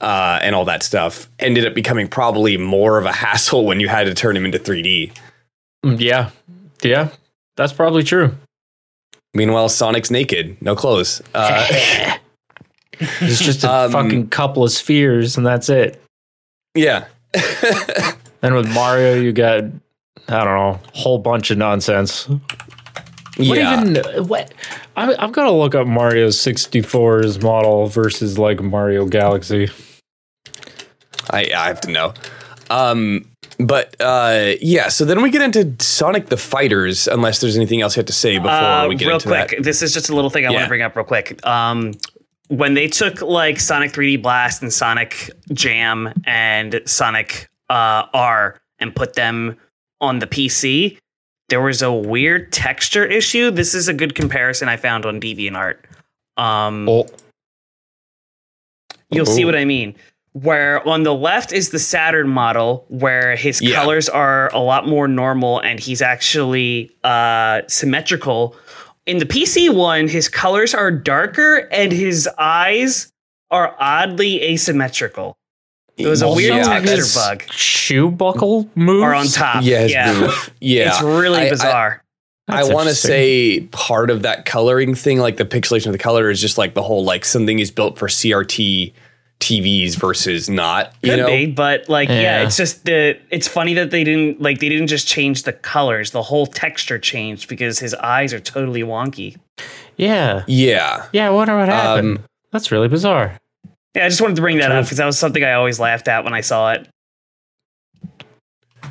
Uh, and all that stuff ended up becoming probably more of a hassle when you had to turn him into 3D. Mm, Yeah. Yeah. That's probably true. Meanwhile, Sonic's naked, no clothes. Uh, It's just a Um, fucking couple of spheres and that's it. yeah, And with Mario, you got, I don't know, a whole bunch of nonsense. What yeah. even what I, I've got to look up Mario 64's model versus like Mario Galaxy. I, I have to know. Um, but uh, yeah, so then we get into Sonic the Fighters, unless there's anything else you have to say before Uh, we get into it. real into quick, that. this is just a little thing I want to bring up real quick. Um, when they took like Sonic 3D Blast and Sonic Jam and Sonic uh, R and put them on the PC, there was a weird texture issue. This is a good comparison I found on DeviantArt. Um, Oh, You'll see Oh. what I mean. Where on the left is the Saturn model, where his Yeah. colors are a lot more normal and he's actually uh, symmetrical. In the PC one, his colors are darker and his eyes are oddly asymmetrical. It was a weird yeah, texture his- bug. shoe buckle moves Or on top. Yeah, yeah. yeah. It's really I- I- bizarre. I, That's want to say part of that coloring thing, like the pixelation of the color, is just like the whole like something is built for CRT TVs versus not. You Could know, be, but like, yeah. Yeah. it's just the. It's funny that they didn't like they didn't just change the colors. The whole texture changed because his eyes are totally wonky. Yeah. yeah. Yeah, I wonder what happened. Um, That's really bizarre. Yeah, I just wanted to bring that up because that was something I always laughed at when I saw it.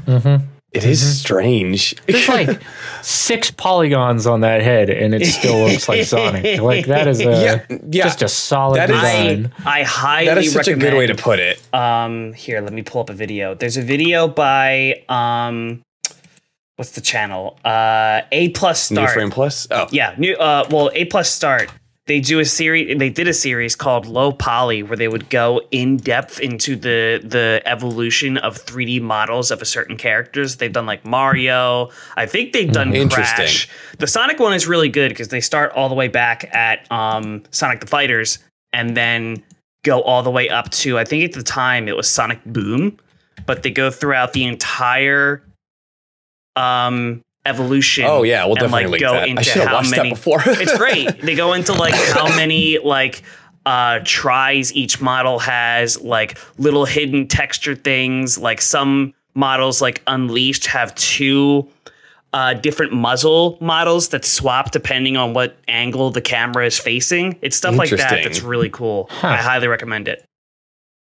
Mm-hmm. It is strange. There's like six polygons on that head, and it still looks like Sonic. Like that is a yeah, yeah. just a solid That is- design. I, I highly that is such a good way to put it. Um, here, let me pull up a video. There's a video by um, what's the channel? Uh, A plus New. Frame Plus. Oh, Yeah, new. Uh, well, A plus start. They do a series. They did a series called Low Poly, where they would go in depth into the the evolution of 3D models of a certain characters. They've done like Mario. I think they've done Interesting. Crash. The Sonic one is really good because they start all the way back at um, Sonic the Fighters, and then go all the way up to I think at the time it was Sonic Boom, but they go throughout the entire um evolution. Oh yeah, we'll and, definitely like go that. I into should how watched many that before. it's great. They go into like how many like uh tris each model has, like little hidden texture things, like some models like Unleashed have two uh, different muzzle models that swap depending on what angle the camera is facing. It's stuff like that that's really cool. I highly recommend it.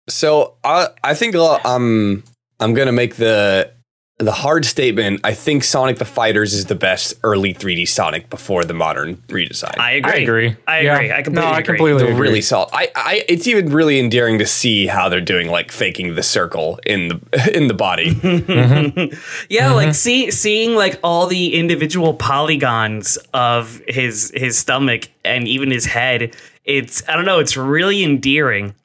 So I I think uh, I'm I'm gonna make the the hard statement. I think Sonic the Fighters is the best early 3D Sonic before the modern redesign. I agree. I agree. I Yeah. agree. I completely no, I agree. completely They're agree. really solid. I, I it's even really endearing to see how they're doing like faking the circle in the in the body. Yeah, mm-hmm. like mm-hmm. see seeing like all the individual polygons of his his stomach and even his head. It's I don't know. It's really endearing.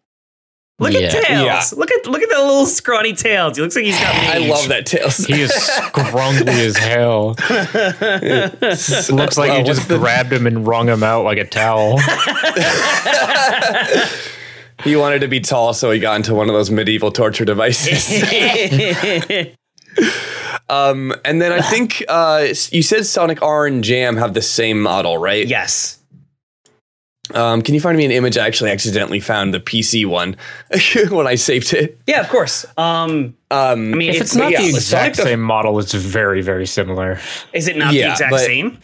Look Yeah. at tails. Yeah. Look at look at that little scrawny tails. He looks like he's got. I love that tails. He is scrungly as hell. Looks like Well, you just the- grabbed him and wrung him out like a towel. he wanted to be tall, so he got into one of those medieval torture devices. um, and then I think uh, you said Sonic R and Jam have the same model, right? yes. Um, can you find me an image? I actually accidentally found the PC one when I saved it. Yeah, of course. Um, Um, I mean, If it's, it's not yeah, the exact the- same model, it's very, very similar. is it not the exact but- same?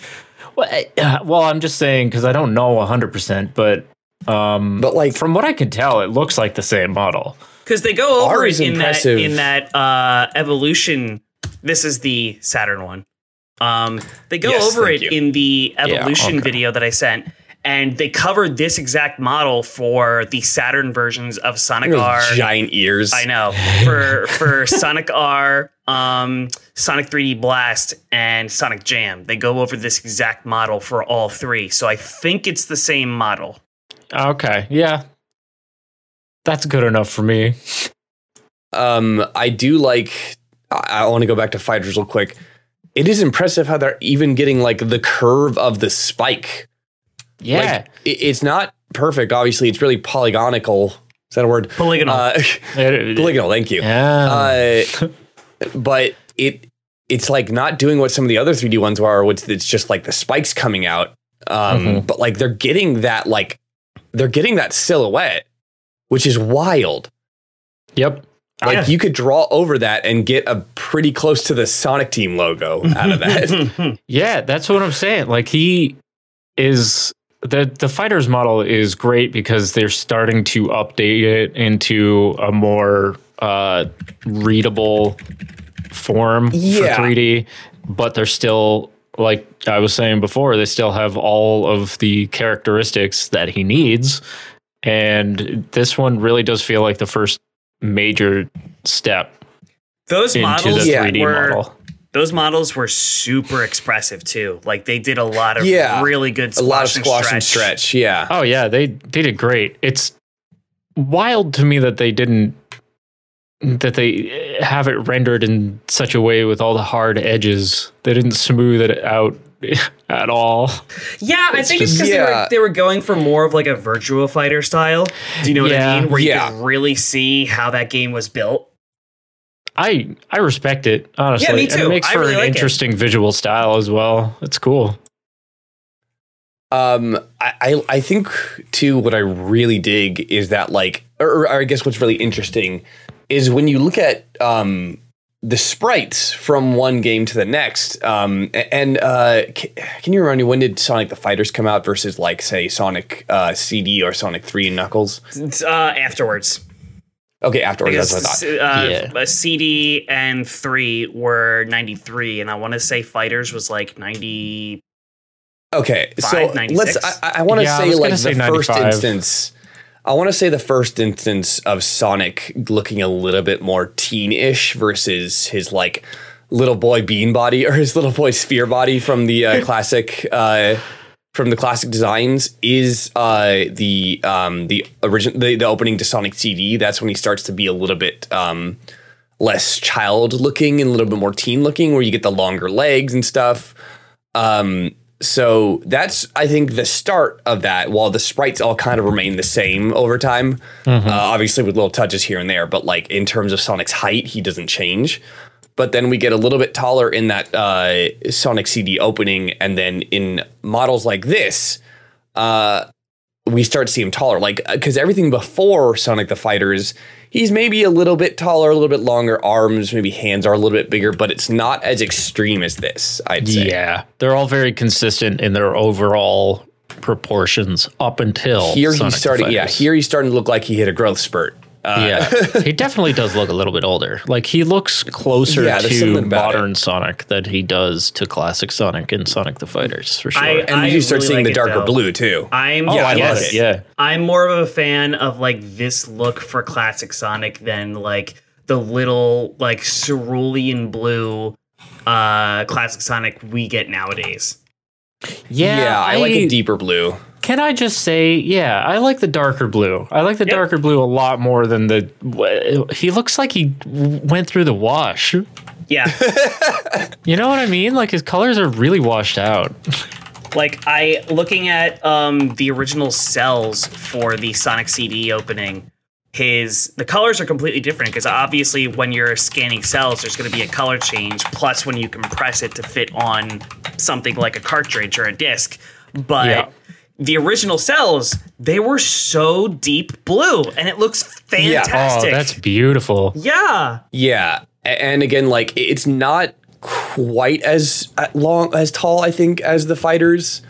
Well, I- uh, well, I'm just saying because I don't know 100, percent but um, But like, from what I can tell, it looks like the same model. Because they go over R it is in impressive. that in that uh, evolution. This is the Saturn one. Um, they go Yes, over it you. in the evolution okay. video that I sent, and they covered this exact model for the Saturn versions of Sonic those R. giant ears. I know for for Sonic R, um, Sonic 3D Blast, and Sonic Jam. They go over this exact model for all three. So I think it's the same model. Okay, yeah, that's good enough for me. Um, I do like. I, I want to go back to fighters real quick. It is impressive how they're even getting like the curve of the spike. Yeah, Like, it, it's not perfect. Obviously, it's really polygonical. Is that a word? Polygonal. Uh, polygonal. Thank you. yeah. Uh, but it it's like not doing what some of the other 3D ones are, which it's just like the spikes coming out. Um, Mhm. But like they're getting that like they're getting that silhouette, which is wild. yep. Like Yeah. you could draw over that and get a pretty close to the Sonic Team logo out of that. Yeah, that's what I'm saying. Like he is the the fighters model is great because they're starting to update it into a more uh readable form Yeah. for 3D, but they're still like I was saying before, they still have all of the characteristics that he needs. And this one really does feel like the first major step Those into models the Yeah. 3D were model. Those models were super expressive too. Like they did a lot of Yeah. really good a lot of squash and stretch. Yeah. Oh yeah, they they did great. It's wild to me that they didn't that they have it rendered in such a way with all the hard edges. They didn't smooth it out at all. Yeah, I think it's just- because they, were, Yeah. they were going for more of like a Virtua Fighter style. Do you know what Yeah. I mean? Where Yeah. you could really see how that game was built. I I respect it honestly. Yeah, me And too. it makes I for really an like it. interesting visual style as well. It's cool. Um, I, I I think too. What I really dig is that like, or, or I guess what's really interesting is when you look at um the sprites from one game to the next. Um, and uh, can, can you remind me when did Sonic the Fighters come out versus like say Sonic uh, CD or Sonic Three and Knuckles? It's, Uh, afterwards. Okay, afterwards. Because that's what I thought. uh, Yeah. a CD and 3 were 93, and I want to say Fighters was like 90. Okay, so 96? let's. I, I want to Yeah, say like say the first instance. I want to say the first instance of Sonic looking a little bit more teen-ish versus his like little boy bean body or his little boy sphere body from the uh, classic uh, from the classic designs is uh, the um, the original the, the opening to Sonic CD. That's when he starts to be a little bit um, less child looking and a little bit more teen looking, where you get the longer legs and stuff. Um, so that's I think the start of that. While the sprites all kind of remain the same over time, uh, obviously with little touches here and there, but like in terms of Sonic's height, he doesn't change. But then we get a little bit taller in that uh, Sonic CD opening, and then in models like this, uh, we start to see him taller. Like because everything before Sonic the Fighters, he's maybe a little bit taller, a little bit longer arms, maybe hands are a little bit bigger, but it's not as extreme as this. I'd say. Yeah, they're all very consistent in their overall proportions up until Here Sonic he's the starting. Yeah, here he's starting to look like he hit a growth spurt. Uh, yeah, he definitely does look a little bit older. Like he looks closer Yeah, to something about modern Sonic than he does to classic Sonic and Sonic the Fighters for sure. I- and you start really seeing like the darker though. blue too. I'm oh, I yes, love it. Yeah, I'm more of a fan of like this look for classic Sonic than like the little like cerulean blue uh classic Sonic we get nowadays. yeah. Yeah, I, like a deeper blue. Can I just say, yeah, I like the darker blue. I like the Yep. darker blue a lot more than the. He looks like he went through the wash. Yeah. You know what I mean? Like his colors are really washed out. like I looking at um the original cels for the Sonic CD opening, his the colors are completely different because obviously when you're scanning cels, there's going to be a color change. Plus, when you compress it to fit on something like a cartridge or a disc, but. Yeah. The original cels, they were so deep blue, and it looks Oh, fantastic. that's beautiful. yeah. Yeah, and again, like it's not quite as uh, long as tall, I think, as the fighters.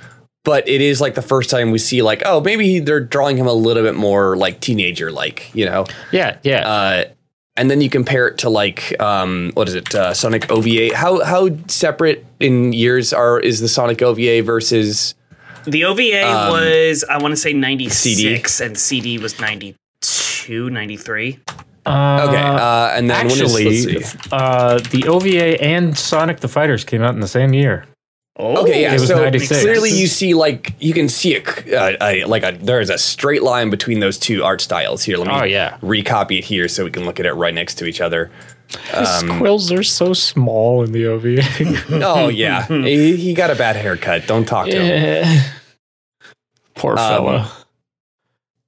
But it is like the first time we see like, oh, maybe they're drawing him a little bit more like teenager like, you know. Yeah, yeah. Uh, and then you compare it to like um, what is it, uh, Sonic OVA? How how separate in years are is the Sonic OVA versus The OVA Um, was, I want to say 96, and CD was 92, 93. Uh, okay? Uh, and then when is- actually, let's see. uh, the OVA and Sonic the Fighters came out in the same year. Oh, Okay, yeah. It was so 96. clearly, you see like you can see a, uh, a like a there is a straight line between those two art styles here. Let me Oh, yeah. recopy it here so we can look at it right next to each other. His quills are so small in the OVA. Oh yeah, he, he got a bad haircut. Don't talk to him. Poor Um, fella.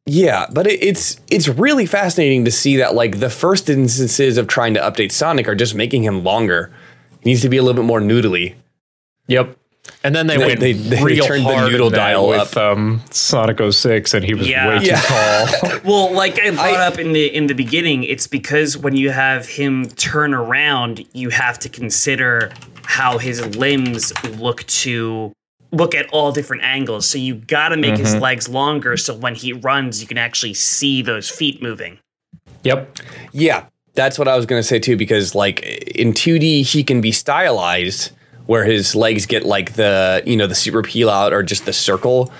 Yeah, but it, it's it's really fascinating to see that like the first instances of trying to update Sonic are just making him longer. He needs to be a little bit more noodly. Yep. And then they, They- went they- they real turned the noodle dial with um, Sonic 06, and he was Yeah. way too Yeah. tall. Well, like I brought I- up in the in the beginning, it's because when you have him turn around, you have to consider how his limbs look to look at all different angles. So you got to make his legs longer so when he runs, you can actually see those feet moving. yep. Yeah, that's what I was gonna say too. Because like in 2D, he can be stylized where his legs get like the you know the super peel out or just the circle.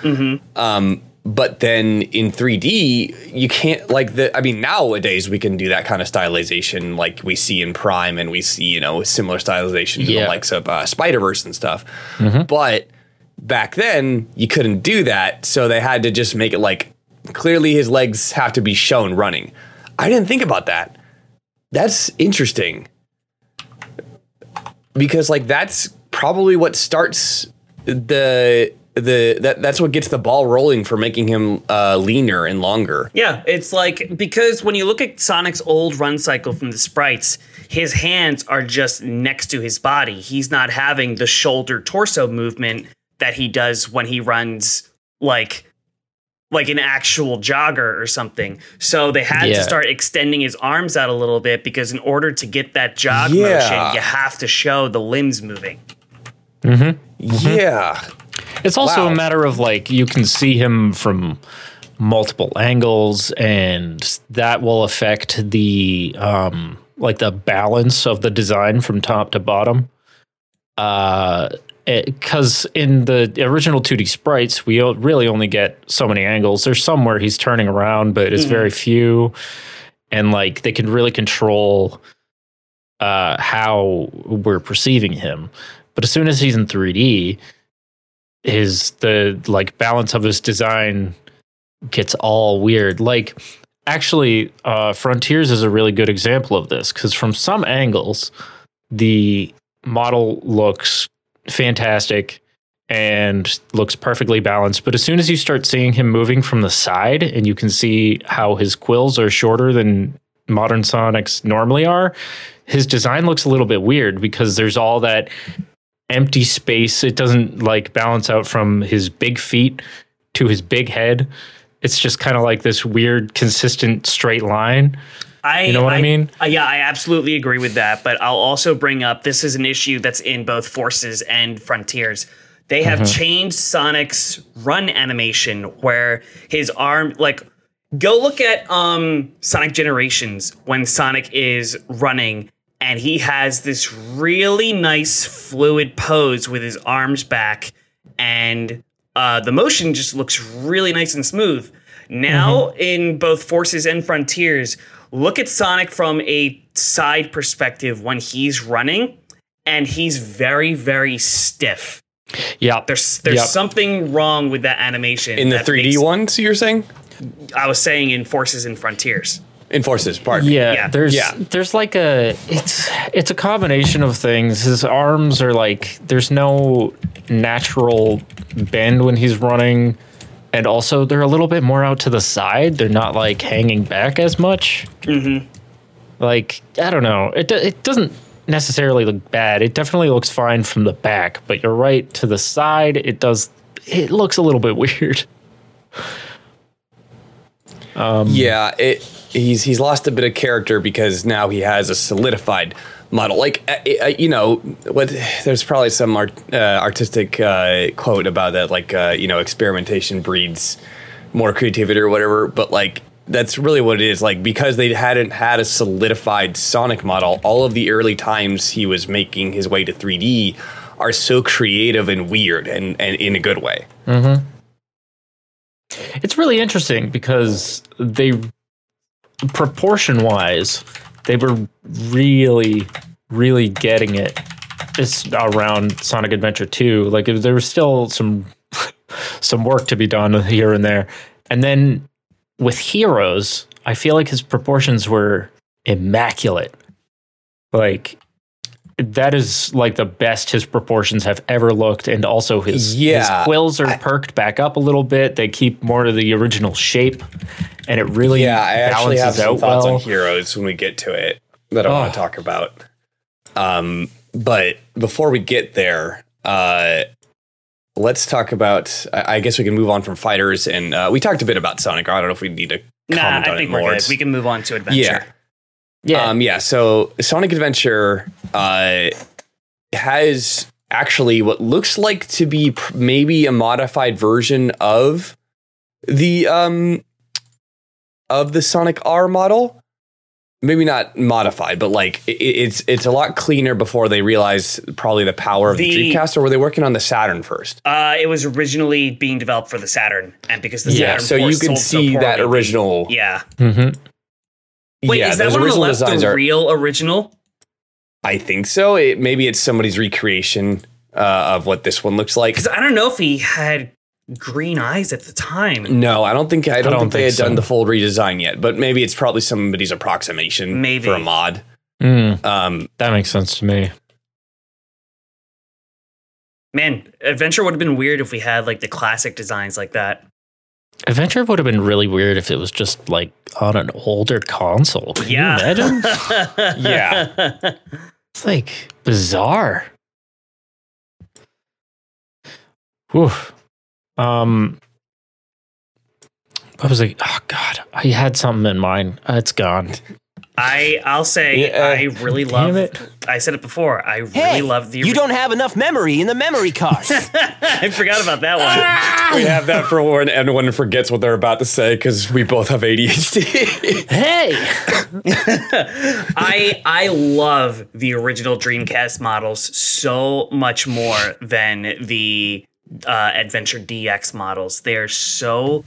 Um, but then in 3D, you can't like the. I mean, nowadays we can do that kind of stylization like we see in Prime, and we see you know similar stylization in Yeah. the likes of uh, Spider Verse and stuff. But back then, you couldn't do that, so they had to just make it like clearly his legs have to be shown running. I didn't think about that. That's interesting. Because like that's probably what starts the the that that's what gets the ball rolling for making him uh, leaner and longer. Yeah, it's like because when you look at Sonic's old run cycle from the sprites, his hands are just next to his body. He's not having the shoulder torso movement that he does when he runs like like an actual jogger or something. So they had Yeah. to start extending his arms out a little bit because in order to get that jog Yeah. motion, you have to show the limbs moving. Yeah. It's also Wow. a matter of like you can see him from multiple angles, and that will affect the um like the balance of the design from top to bottom. Uh, because in the original 2D sprites, we really only get so many angles. There's some where he's turning around, but it's very few, and like they can really control uh how we're perceiving him. But as soon as he's in 3D, his the like balance of his design gets all weird. Like actually, uh, Frontiers is a really good example of this because from some angles, the model looks fantastic and looks perfectly balanced. But as soon as you start seeing him moving from the side and you can see how his quills are shorter than modern Sonics normally are, his design looks a little bit weird because there's all that empty space. It doesn't like balance out from his big feet to his big head. It's just kind of like this weird, consistent straight line. I, You know what I mean? uh, yeah, I absolutely agree with that. But I'll also bring up this is an issue that's in both Forces and Frontiers. They have Mm-hmm. changed Sonic's run animation where his arm, like, go look at um Sonic Generations when Sonic is running and he has this really nice fluid pose with his arms back and uh, the motion just looks really nice and smooth. Now, in both Forces and Frontiers, look at Sonic from a side perspective when he's running, and he's very, very stiff. Yeah. There's there's Yep. something wrong with that animation. In the that 3D makes- ones, you're saying? I was saying in Forces and Frontiers. In Forces, pardon. me. Yeah, Yeah. there's Yeah. there's like a it's it's a combination of things. His arms are like there's no natural bend when he's running, and also they're a little bit more out to the side. They're not like hanging back as much. Mm-hmm. Like I don't know. It it doesn't necessarily look bad. It definitely looks fine from the back, but you're right to the side. It does. It looks a little bit weird. Yeah, it he's he's lost a bit of character because now he has a solidified model. Like uh, uh, you know, what there's probably some art, uh, artistic uh, quote about that, like uh, you know, experimentation breeds more creativity or whatever. But like that's really what it is. Like because they hadn't had a solidified Sonic model, all of the early times he was making his way to 3D are so creative and weird, and and in a good way. It's really interesting because they, proportion wise, they were really, really getting it. It's around Sonic Adventure 2. Like there was still some some work to be done here and there. And then with Heroes, I feel like his proportions were immaculate. Like that is like the best his proportions have ever looked, and also his, Yeah, his quills are I- perked back up a little bit. They keep more to the original shape, and it really Yeah, I actually have balances some out thoughts well. on heroes when we get to it that I want Oh. to talk about. Um, but before we get there, uh, let's talk about. I I guess we can move on from fighters, and uh, we talked a bit about Sonic. I don't know if we need to Nah, comment I on think it we're good. We can move on to adventure. Yeah. Yeah, Um, yeah. So Sonic Adventure uh, has actually what looks like to be pr- maybe a modified version of the um of the Sonic R model. Maybe not modified, but like it, it's it's a lot cleaner before they realize probably the power of the, The- Dreamcast. Or were they working on the Saturn first? Uh, it was originally being developed for the Saturn, and because the Yeah. Saturn So you can sold so see that poorly, original. Yeah. hmm Wait, yeah, is that one on the original left the are. real original? I think so. It, maybe it's somebody's recreation uh, of what this one looks like. Because I don't know if he had green eyes at the time. No, I don't think I don't, don't think they think had done the full redesign yet, but maybe it's probably somebody's approximation Maybe. for a mod. Mm, Um, that makes sense to me. Man, Adventure would have been weird if we had like the classic designs like that. Adventure would have been really weird if it was just like on an older console. Can Yeah. you imagine? Yeah. It's like bizarre. Whew. Um, what was like, Oh God, I had something in mind. Uh, it's gone. I I'll say Yeah. I really love it. I said it before. I really Hey, love the you don't have enough memory in the memory card. I forgot about that one. we have that for when anyone forgets what they're about to say because we both have ADHD. Hey, I I love the original Dreamcast models so much more than the uh, Adventure DX models. They're so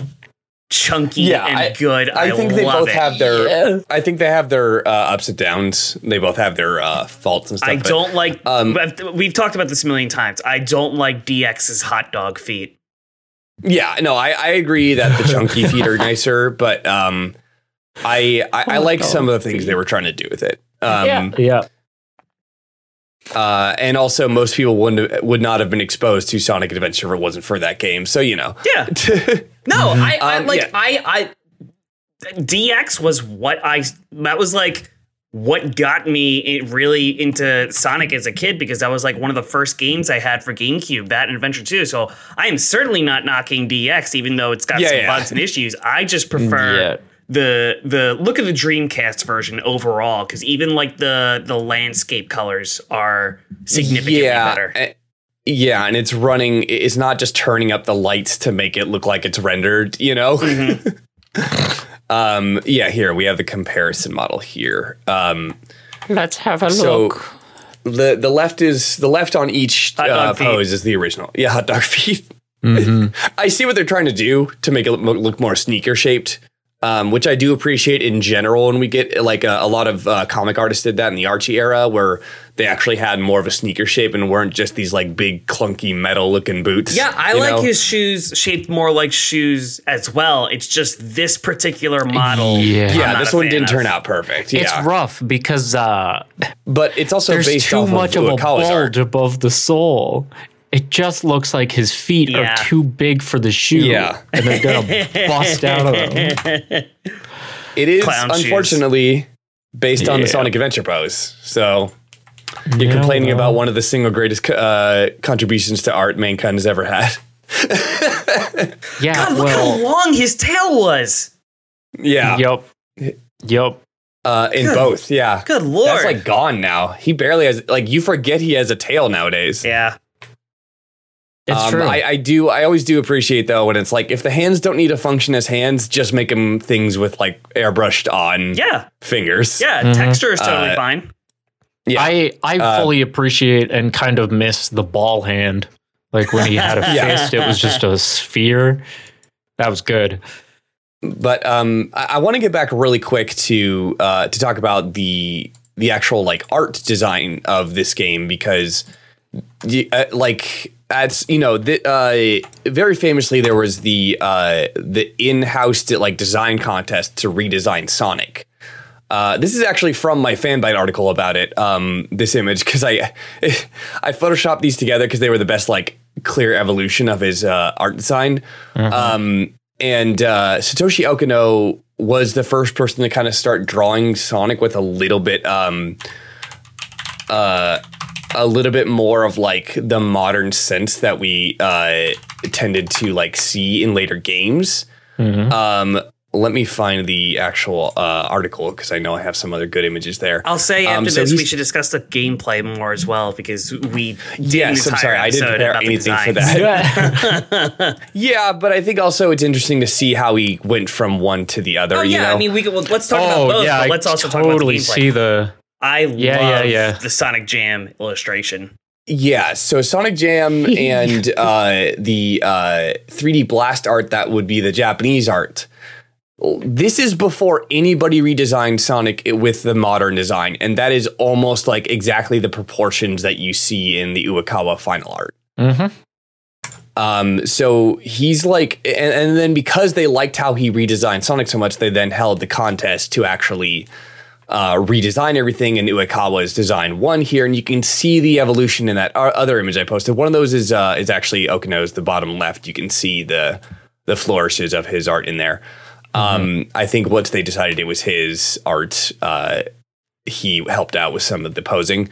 chunky Yeah, and I- good. I, I think they both it. have their. Yeah. I think they have their uh, ups and downs. They both have their uh, faults and stuff. I but- don't like. um, we've talked about this a million times. I don't like DX's hot dog feet. Yeah, no, I, I agree that the chunky feet are nicer, but um, I I, I like some of the things they were trying to do with it. Um, yeah, yeah. Uh, and also, most people wouldn't would not have been exposed to Sonic Adventure if it wasn't for that game. So you know, Yeah. No, I, I Um, like yeah. I I DX was what I that was like what got me it really into Sonic as a kid because that was like one of the first games I had for GameCube, that and Adventure 2. So I am certainly not knocking DX, even though it's got Yeah, some yeah. bugs and issues. I just prefer Yeah. The the look of the Dreamcast version overall, because even like the the landscape colors are significantly better. eh, yeah, and it's running. It's not just turning up the lights to make it look like it's rendered. You know. Mm-hmm. um, yeah, here we have the comparison model here. Um, Let's have a So- look. the the left is the left on each uh, pose is the original. Yeah, hot dog feet. Mm-hmm. I see what they're trying to do to make it look, look more sneaker shaped, um, which I do appreciate in general. And we get like a, a lot of uh, comic artists did that in the Archie era, where they actually had more of a sneaker shape and weren't just these like big clunky metal looking boots. Yeah, I like know? his shoes shaped more like shoes as well. It's just this particular model. Yeah. I'm Yeah, this one didn't of. turn out perfect. It's rough because uh, but it's also there's based too off much of, of, a Uekawa's art. bulge above the sole. It just looks like his feet Yeah. are too big for the shoe. Yeah. and they're gonna bust out of them. It is Clown shoes. unfortunately based on the Sonic Adventure pose. So you're Yeah, complaining well. about one of the single greatest uh, contributions to art mankind has ever had. Yeah, God, look well, how long his tail was. Yeah. Yep. Yep. Uh, in both, yeah. Good lord. That's like gone now. He barely has like you forget he has a tail nowadays. yeah. It's Um, true. I, I do. I always do appreciate though when it's like if the hands don't need to function as hands, just make them things with like airbrushed on Yeah. fingers. Yeah. Mhm. Texture is totally Uh, fine. yeah. I I Uh, fully appreciate and kind of miss the ball hand. Like when he had a Yeah. fist, it was just a sphere. That was good. But um, I, I want to get back really quick to uh, to talk about the the actual like art design of this game because y- uh, like as you know the, uh, very famously there was the uh, the in-house like design contest to redesign Sonic. Uh, this is actually from my Fanbyte article about it. Um, this image because I I photoshopped these together because they were the best like clear evolution of his uh, art design. Um, and uh, Satoshi Okano was the first person to kind of start drawing Sonic with a little bit um, uh, a little bit more of like the modern sense that we uh, tended to like see in later games. Um, let me find the actual uh, article because I know I have some other good images there. I'll say Um, after so this, we should discuss the gameplay more as well because we Yes, I'm sorry, I didn't prepare anything for that. Yeah, but I think also it's interesting to see how he went from one to the other. Oh you yeah, know? I mean we could, well, let's talk oh about both, yeah, but let's also totally talk about the gameplay. see the. I Yeah, yeah, love yeah. the Sonic Jam illustration. Yeah, so Sonic Jam and uh, the uh, 3D Blast art that would be the Japanese art. This is before anybody redesigned Sonic with the modern design, and that is almost like exactly the proportions that you see in the Uekawa final art. Mhm. Um, so he's like, and, and then because they liked how he redesigned Sonic so much, they then held the contest to actually uh, redesign everything. And Uekawa's design one here, and you can see the evolution in that other image I posted. One of those is uh, is actually Okino's, the bottom left. You can see the the flourishes of his art in there. Um, I think once they decided it was his art, uh, he helped out with some of the posing.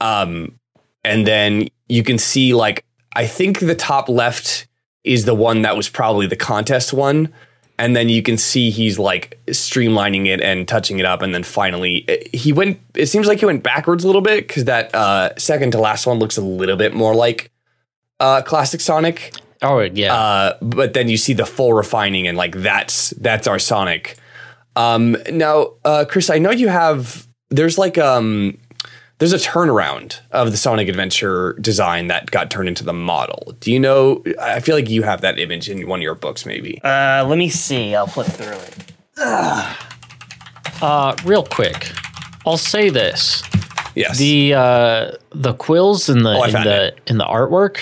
Um, and then you can see like I think the top left is the one that was probably the contest one. And then you can see he's like streamlining it and touching it up. And then finally, it- he went, it seems like he went backwards a little bit because that uh, second to last one looks a little bit more like uh, classic Sonic. Oh yeah. Uh, but then you see the full refining and like that's that's our Sonic. Um, now, uh, Chris, I know you have there's like um there's a turnaround of the Sonic Adventure design that got turned into the model. Do you know? I feel like you have that image in one of your books, maybe. Uh, let me see. I'll flip through it. Uh, real quick, I'll say this: yes. the uh, the quills in the Oh, in found the in the artwork,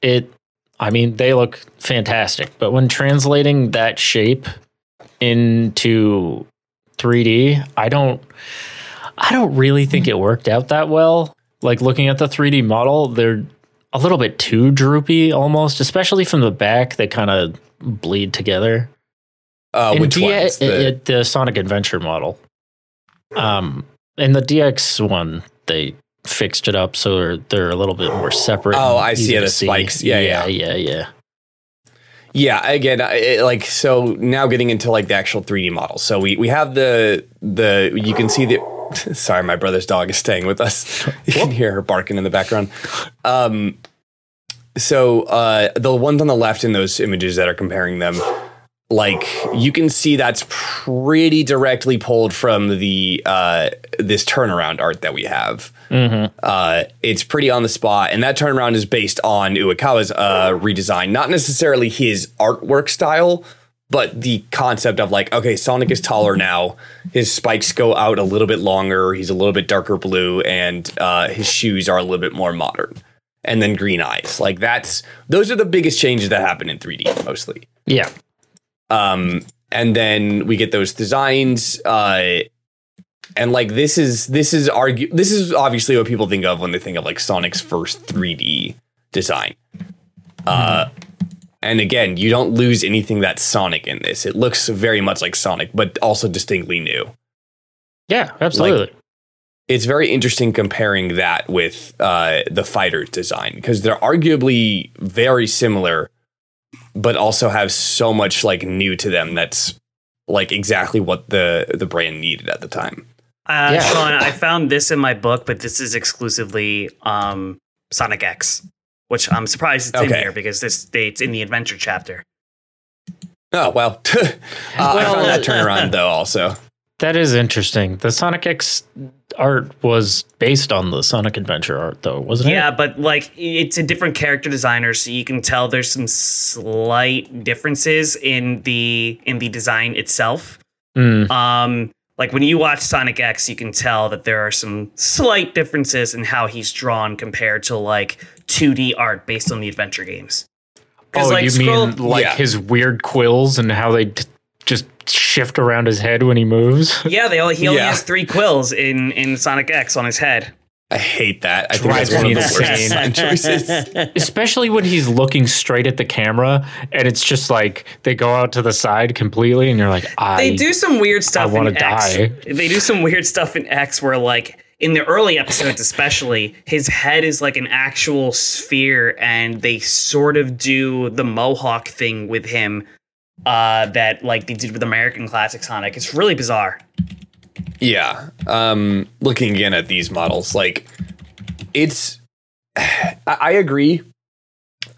it. I mean, they look fantastic, but when translating that shape into 3D, I don't. I don't really think it worked out that well. Like looking at the 3D model, they're a little bit too droopy almost, especially from the back. They kind of bleed together. uh, In which D- ones? The- it- the Sonic Adventure model. Um, in the DX one, they fixed it up so they're, they're a little bit more separate. Oh, I see the spikes. Yeah, yeah, yeah. yeah, yeah. Yeah, again, it, like so now getting into like the actual 3D model. So we we have the the you can see the sorry, my brother's dog is staying with us. You can hear her barking in the background. Um so uh the ones on the left in those images that are comparing them like you can see that's pretty directly pulled from the uh this turnaround art that we have. Mm-hmm. Uh, it's pretty on the spot, and that turnaround is based on Uekawa's uh, redesign, not necessarily his artwork style, but the concept of like, okay, Sonic is taller now, his spikes go out a little bit longer, he's a little bit darker blue, and uh, his shoes are a little bit more modern, and then green eyes. Like that's those are the biggest changes that happen in 3D mostly. Yeah. Um, and then we get those designs. Uh, and like this is this is argue this is obviously what people think of when they think of like Sonic's first 3D design. Uh, and again, you don't lose anything that's Sonic in this. It looks very much like Sonic, but also distinctly new. Yeah, absolutely. It's very interesting comparing that with uh, the fighter design because they're arguably very similar, but also have so much like new to them that's like exactly what the the brand needed at the time. Uh, Yeah. Sean, I found this in my book, but this is exclusively um, Sonic X, which I'm surprised it's in here because this it's in the adventure chapter. Oh well, uh, I found that turnaround though also. That is interesting. The Sonic X art was based on the Sonic Adventure art, though, wasn't Yeah, it? Yeah, but like it's a different character designer, so you can tell there's some slight differences in the in the design itself. Mm. Um, like when you watch Sonic X, you can tell that there are some slight differences in how he's drawn compared to like 2D art based on the adventure games. Oh, 'Cause, Oh, like, you scroll- mean like Yeah. his weird quills and how they d- just shift around his head when he moves? Yeah, they only, he only Yeah. has three quills in in Sonic X on his head. I hate that. I think that's one me of the worst insane. design choices. Especially when he's looking straight at the camera and it's just like they go out to the side completely and you're like, I They do some weird stuff wanna in X. die. They do some weird stuff in X where like in the early episodes especially, his head is like an actual sphere and they sort of do the mohawk thing with him uh that like they did with American Classic Sonic. It's really bizarre. Yeah. Um, looking again at these models, like it's, I, I agree.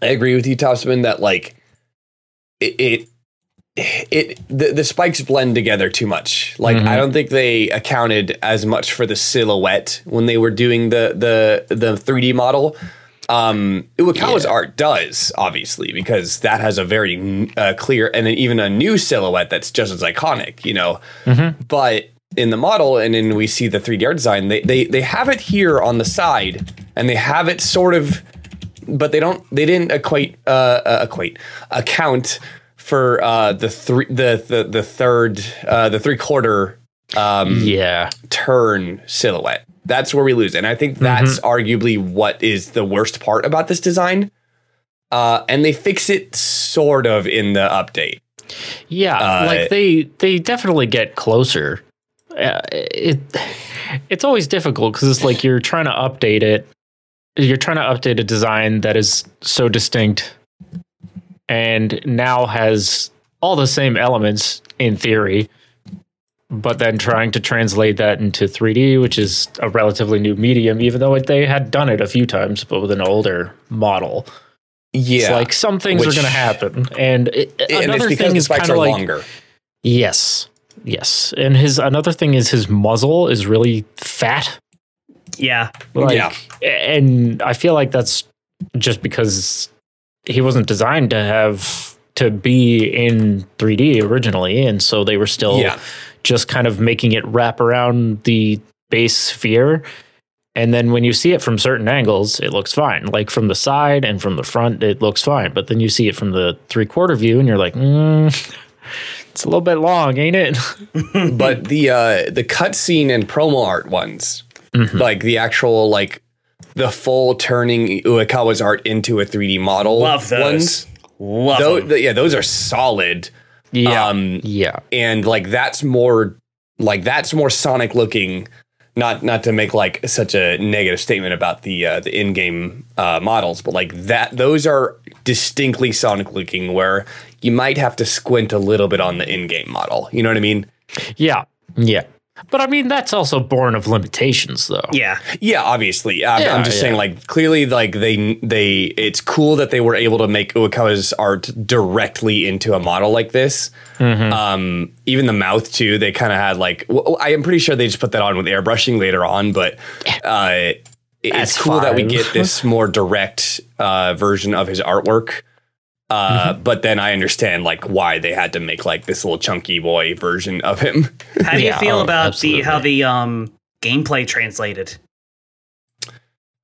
I agree with you, Topsman, that like it, it, it the, the spikes blend together too much. Like I don't think they accounted as much for the silhouette when they were doing the the the 3D model. Um, Uekawa's art does obviously because that has a very uh, clear and then even a new silhouette that's just as iconic, you know. But in the model and then we see the 3D art design, they they they have it here on the side and they have it sort of but they don't they didn't equate uh, uh equate account for uh the three the the, the third uh the three quarter um Yeah. turn silhouette. That's where we lose. And I think that's arguably what is the worst part about this design. Uh, and they fix it sort of in the update. Yeah, Uh, like they they definitely get closer. Uh, it it's always difficult because it's like you're trying to update it. You're trying to update a design that is so distinct, and now has all the same elements in theory, but then trying to translate that into 3D, which is a relatively new medium, even though they had done it a few times, but with an older model. Yeah. It's like some things are going to happen, and it, and another because thing is kind of like longer. Yes. Yes. And his another thing is his muzzle is really fat. Yeah. Like, Yeah. And I feel like that's just because he wasn't designed to have to be in 3D originally. And so they were still Yeah. just kind of making it wrap around the base sphere. And then when you see it from certain angles, it looks fine. Like from the side and from the front, it looks fine. But then you see it from the three quarter view and you're like, mm, it's a little bit long, ain't it? but the uh the cutscene and promo art ones, Mm-hmm. like the actual like the full turning Uekawa's art into a 3D model Love those. ones. Love Tho- them. th- yeah, those are solid. Yeah. Um, yeah. and like that's more like that's more Sonic looking. Not not to make like such a negative statement about the uh, the in game uh, models, but like that those are distinctly Sonic looking. Where you might have to squint a little bit on the in game model. You know what I mean? Yeah. Yeah. But I mean, that's also born of limitations, though. Yeah. Yeah, obviously. I'm, Yeah, I'm just yeah. saying, like, clearly, like they they. It's cool that they were able to make Uekawa's art directly into a model like this. Mm-hmm. Um, even the mouth too. They kind of had like. Well, I am pretty sure they just put that on with airbrushing later on, but uh, it's That's cool that we get this more direct uh, version of his artwork. Uh, Mm-hmm. But then I understand like why they had to make like this little chunky boy version of him. How do you Yeah, feel oh, about absolutely. the how the um gameplay translated?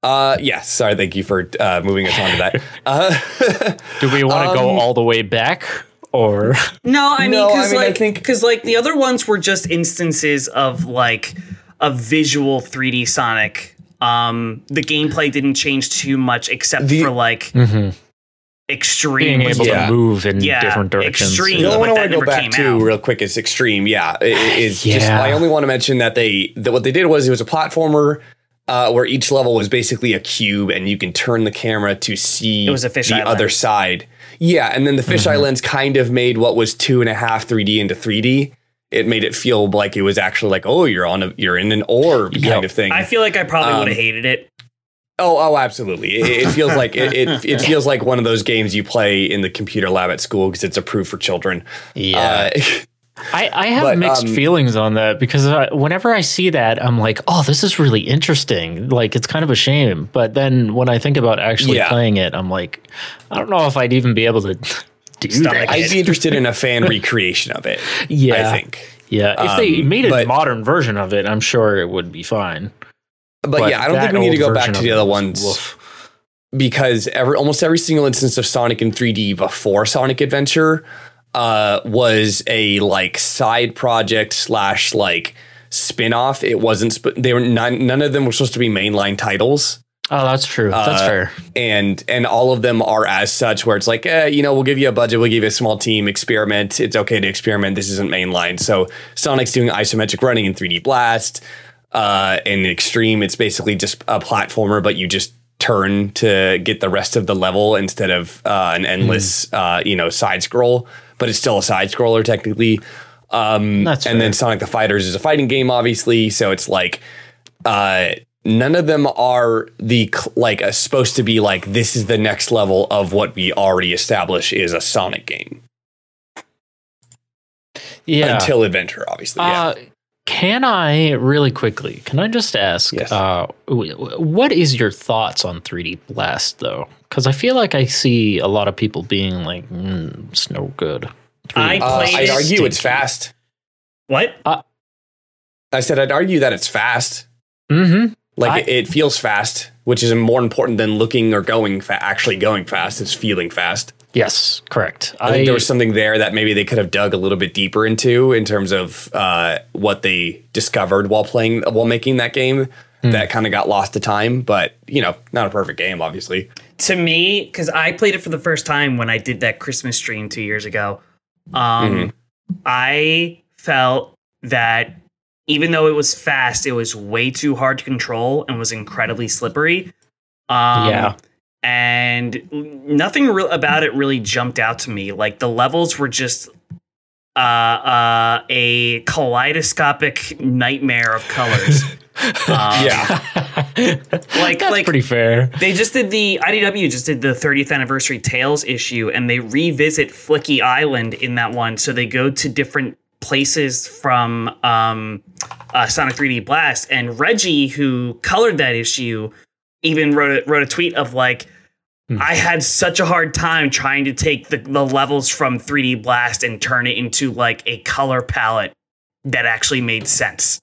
Uh, yes. Sorry. Thank you for uh, moving us on to that. Uh, Do we want to go Um, all the way back? Or No, I mean, No, I because mean, I like, think- because like the other ones were just instances of like a visual 3D Sonic. Um, the gameplay didn't change too much except The- for like X-treme. being able Yeah. to move in Yeah, different directions? X-treme. The only but one I that want to go back to out. real quick is X-treme. Yeah, i- i- is just Yeah. I only want to mention that they that what they did was it was a platformer. uh, where each level was basically a cube, and you can turn the camera to see It was a fisheye the other lens. side. Yeah, and then the fisheye lens kind of made what was two and a half 3D into 3D. It made it feel like it was actually like, oh, you're on a you're in an orb Yep. kind of thing. I feel like I probably Um, would have hated it. Oh, oh, absolutely. It, it feels like it, it. It feels like one of those games you play in the computer lab at school because it's approved for children. Yeah. Uh, I, I have But, mixed um, feelings on that because I, whenever I see that, I'm like, oh, this is really interesting. Like, it's kind of a shame. But then when I think about actually Yeah. playing it, I'm like, I don't know if I'd even be able to do Stomach that. I'd be interested in a fan recreation of it. Yeah. I think. Yeah. If they Um, made a but- modern version of it, I'm sure it would be fine. But, yeah, I don't think we need to go back to the other ones woof. because every almost every single instance of Sonic in 3D before Sonic Adventure uh, was a like side project slash like spin-off. It wasn't sp- they were none, none of them were supposed to be mainline titles. Oh, that's true. that's Uh, fair. and and all of them are as such where it's like eh, you know we'll give you a budget we'll give you a small team experiment it's okay to experiment this isn't mainline so sonic's doing isometric running in 3d blast uh in X-treme it's basically just a platformer but you just turn to get the rest of the level instead of uh, an endless uh you know side scroll but it's still a side scroller technically um and then sonic the fighters is a fighting game obviously so it's like uh none of them are the like uh, supposed to be like this is the next level of what we already established is a Sonic game Yeah. until Adventure, obviously. yeah. Uh, can I really quickly? Can I just ask? Yes. Uh, w- w- what is your thoughts on 3D Blast though? Because I feel like I see a lot of people being like, mm, "It's no good." 3D I Uh, played I'd it- argue it's fast. What? I said I'd argue that it's fast. Mm-hmm. Like I- it, it feels fast, which is more important than looking or going fa- actually going fast. It's feeling fast. Yes, correct. I, think there was something there that maybe they could have dug a little bit deeper into in terms of uh, what they discovered while playing while making that game. That kind of got lost to time, but you know, not a perfect game, obviously. to me, because I played it for the first time when I did that Christmas stream two years ago, um, I felt that even though it was fast, it was way too hard to control and was incredibly slippery. Um, Yeah. And nothing re- about it really jumped out to me. Like the levels were just uh, uh, a kaleidoscopic nightmare of colors. Um, Yeah, Like- that's like- pretty fair. They just did the IDW just did the 30th anniversary Tales issue, and they revisit Flicky Island in that one. So they go to different places from um, uh, Sonic 3D Blast, and Reggie, who colored that issue, even wrote a, wrote a tweet of like. Hmm. I had such a hard time trying to take the, the levels from 3D Blast and turn it into like a color palette that actually made sense.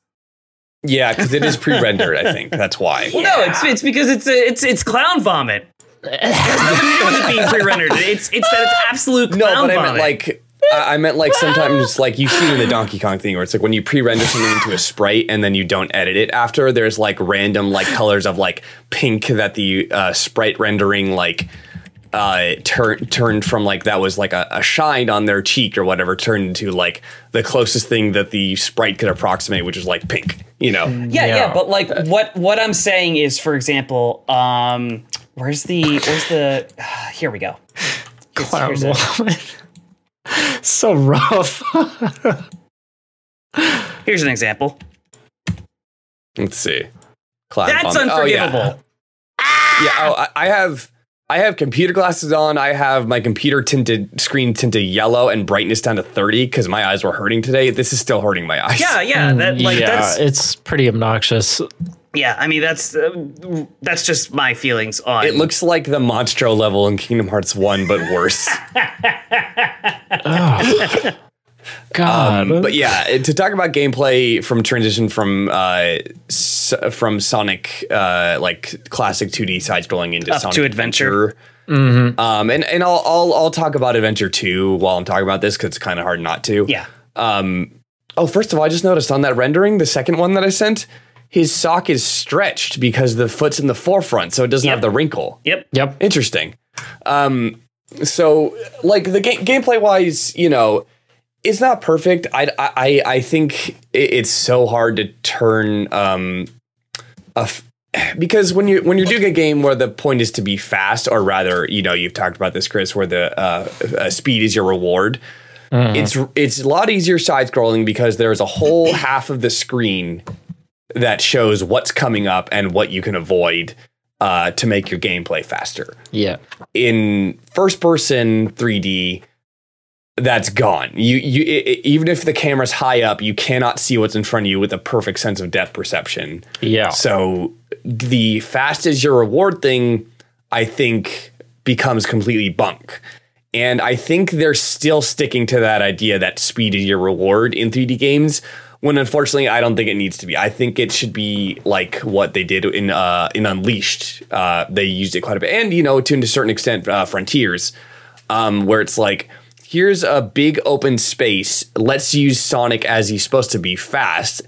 yeah, because it is pre-rendered. I think that's why. Well, no, it's it's because it's a, it's it's clown vomit. It has nothing to with being pre-rendered. It's it's that it's absolute clown. Vomit. No, clown but I vomit. meant like I I meant like sometimes like you see in the Donkey Kong thing where it's like when you pre-render something into a sprite and then you don't edit it after. There's like random like colors of like pink that the uh, sprite rendering like uh turned turned from like that was like a, a shine on their cheek or whatever turned into like the closest thing that the sprite could approximate, which is like pink. You know. yeah, yeah, Yeah. but like what what I'm saying is, for example, um, where's the where's the here we go. Here's- Clown here's it. vomit. so rough. Here's an example. Let's see. Cloud That's vomit. Oh, yeah. unforgivable. Ah! Yeah, oh, I, I have I have computer glasses on. I have my computer tinted screen tinted yellow and brightness down to 30 because my eyes were hurting today. This is still hurting my eyes. Yeah, yeah, that like yeah, that's it's pretty obnoxious. Yeah. I mean, that's uh, that's just my feelings on. It looks like the Monstro level in Kingdom Hearts 1, but worse. God. Um, but yeah, to talk about gameplay from transition from uh, s- from Sonic uh, like classic 2D side scrolling into Up Sonic to Adventure. Adventure. Um, and and I'll, I'll I'll talk about Adventure 2 while I'm talking about this because it's kind of hard not to. yeah. Um, oh, first of all, I just noticed on that rendering, the second one that I sent, his sock is stretched because the foot's in the forefront, so it doesn't Yep. have the wrinkle. Yep. yep. Interesting. Um, so like the ga- gameplay wise, you know, it's not perfect. I I I think it's so hard to turn um a f- because when you when you're doing a game where the point is to be fast, or rather, you know, you've talked about this, Chris, where the uh, uh, speed is your reward. It's it's a lot easier side scrolling because there's a whole half of the screen that shows what's coming up and what you can avoid uh, to make your gameplay faster. Yeah. In first person 3D, that's gone. You you i i- even if the camera's high up, you cannot see what's in front of you with a perfect sense of depth perception. Yeah. So the fast is your reward thing, I think, becomes completely bunk. And I think they're still sticking to that idea that speed is your reward in 3D games. When unfortunately, I don't think it needs to be. I think it should be like what they did in uh, in Unleashed. Uh, they used it quite a bit, and you know, to a certain extent, uh, Frontiers, um, where it's like, here's a big open space. Let's use Sonic as he's supposed to be fast,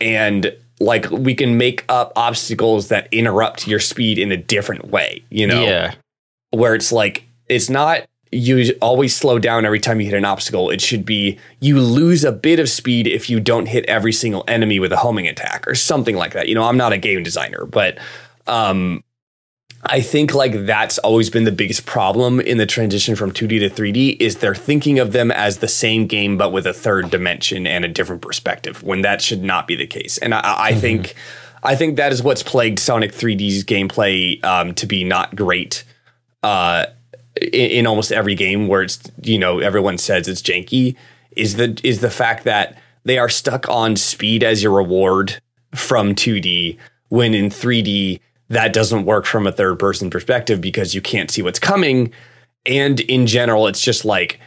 and like we can make up obstacles that interrupt your speed in a different way. You know, Yeah. where it's like it's not you always slow down every time you hit an obstacle. It should be you lose a bit of speed if you don't hit every single enemy with a homing attack or something like that. You know, I'm not a game designer, but um I think like that's always been the biggest problem in the transition from 2D to 3D is they're thinking of them as the same game but with a third dimension and a different perspective when that should not be the case. And I, I think I think that is what's plagued Sonic 3D's gameplay um, to be not great uh, in, in almost every game where it's you know everyone says it's janky is the is the fact that they are stuck on speed as your reward from 2D when in 3D that doesn't work from a third person perspective because you can't see what's coming. And in general it's just like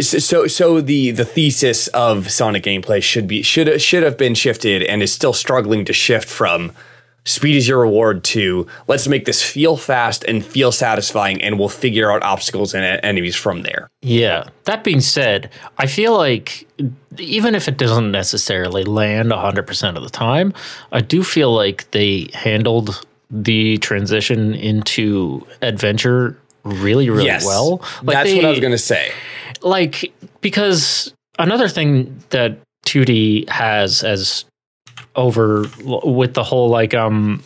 so so- the the thesis of Sonic gameplay should be should should have been shifted and is still struggling to shift from speed is your reward too. let's make this feel fast and feel satisfying and we'll figure out obstacles and enemies from there. Yeah. That being said, I feel like even if it doesn't necessarily land 100% of the time, I do feel like they handled the transition into adventure really, really yes. well. Like That's what I was going to say. like because another thing that 2D has as over with the whole like um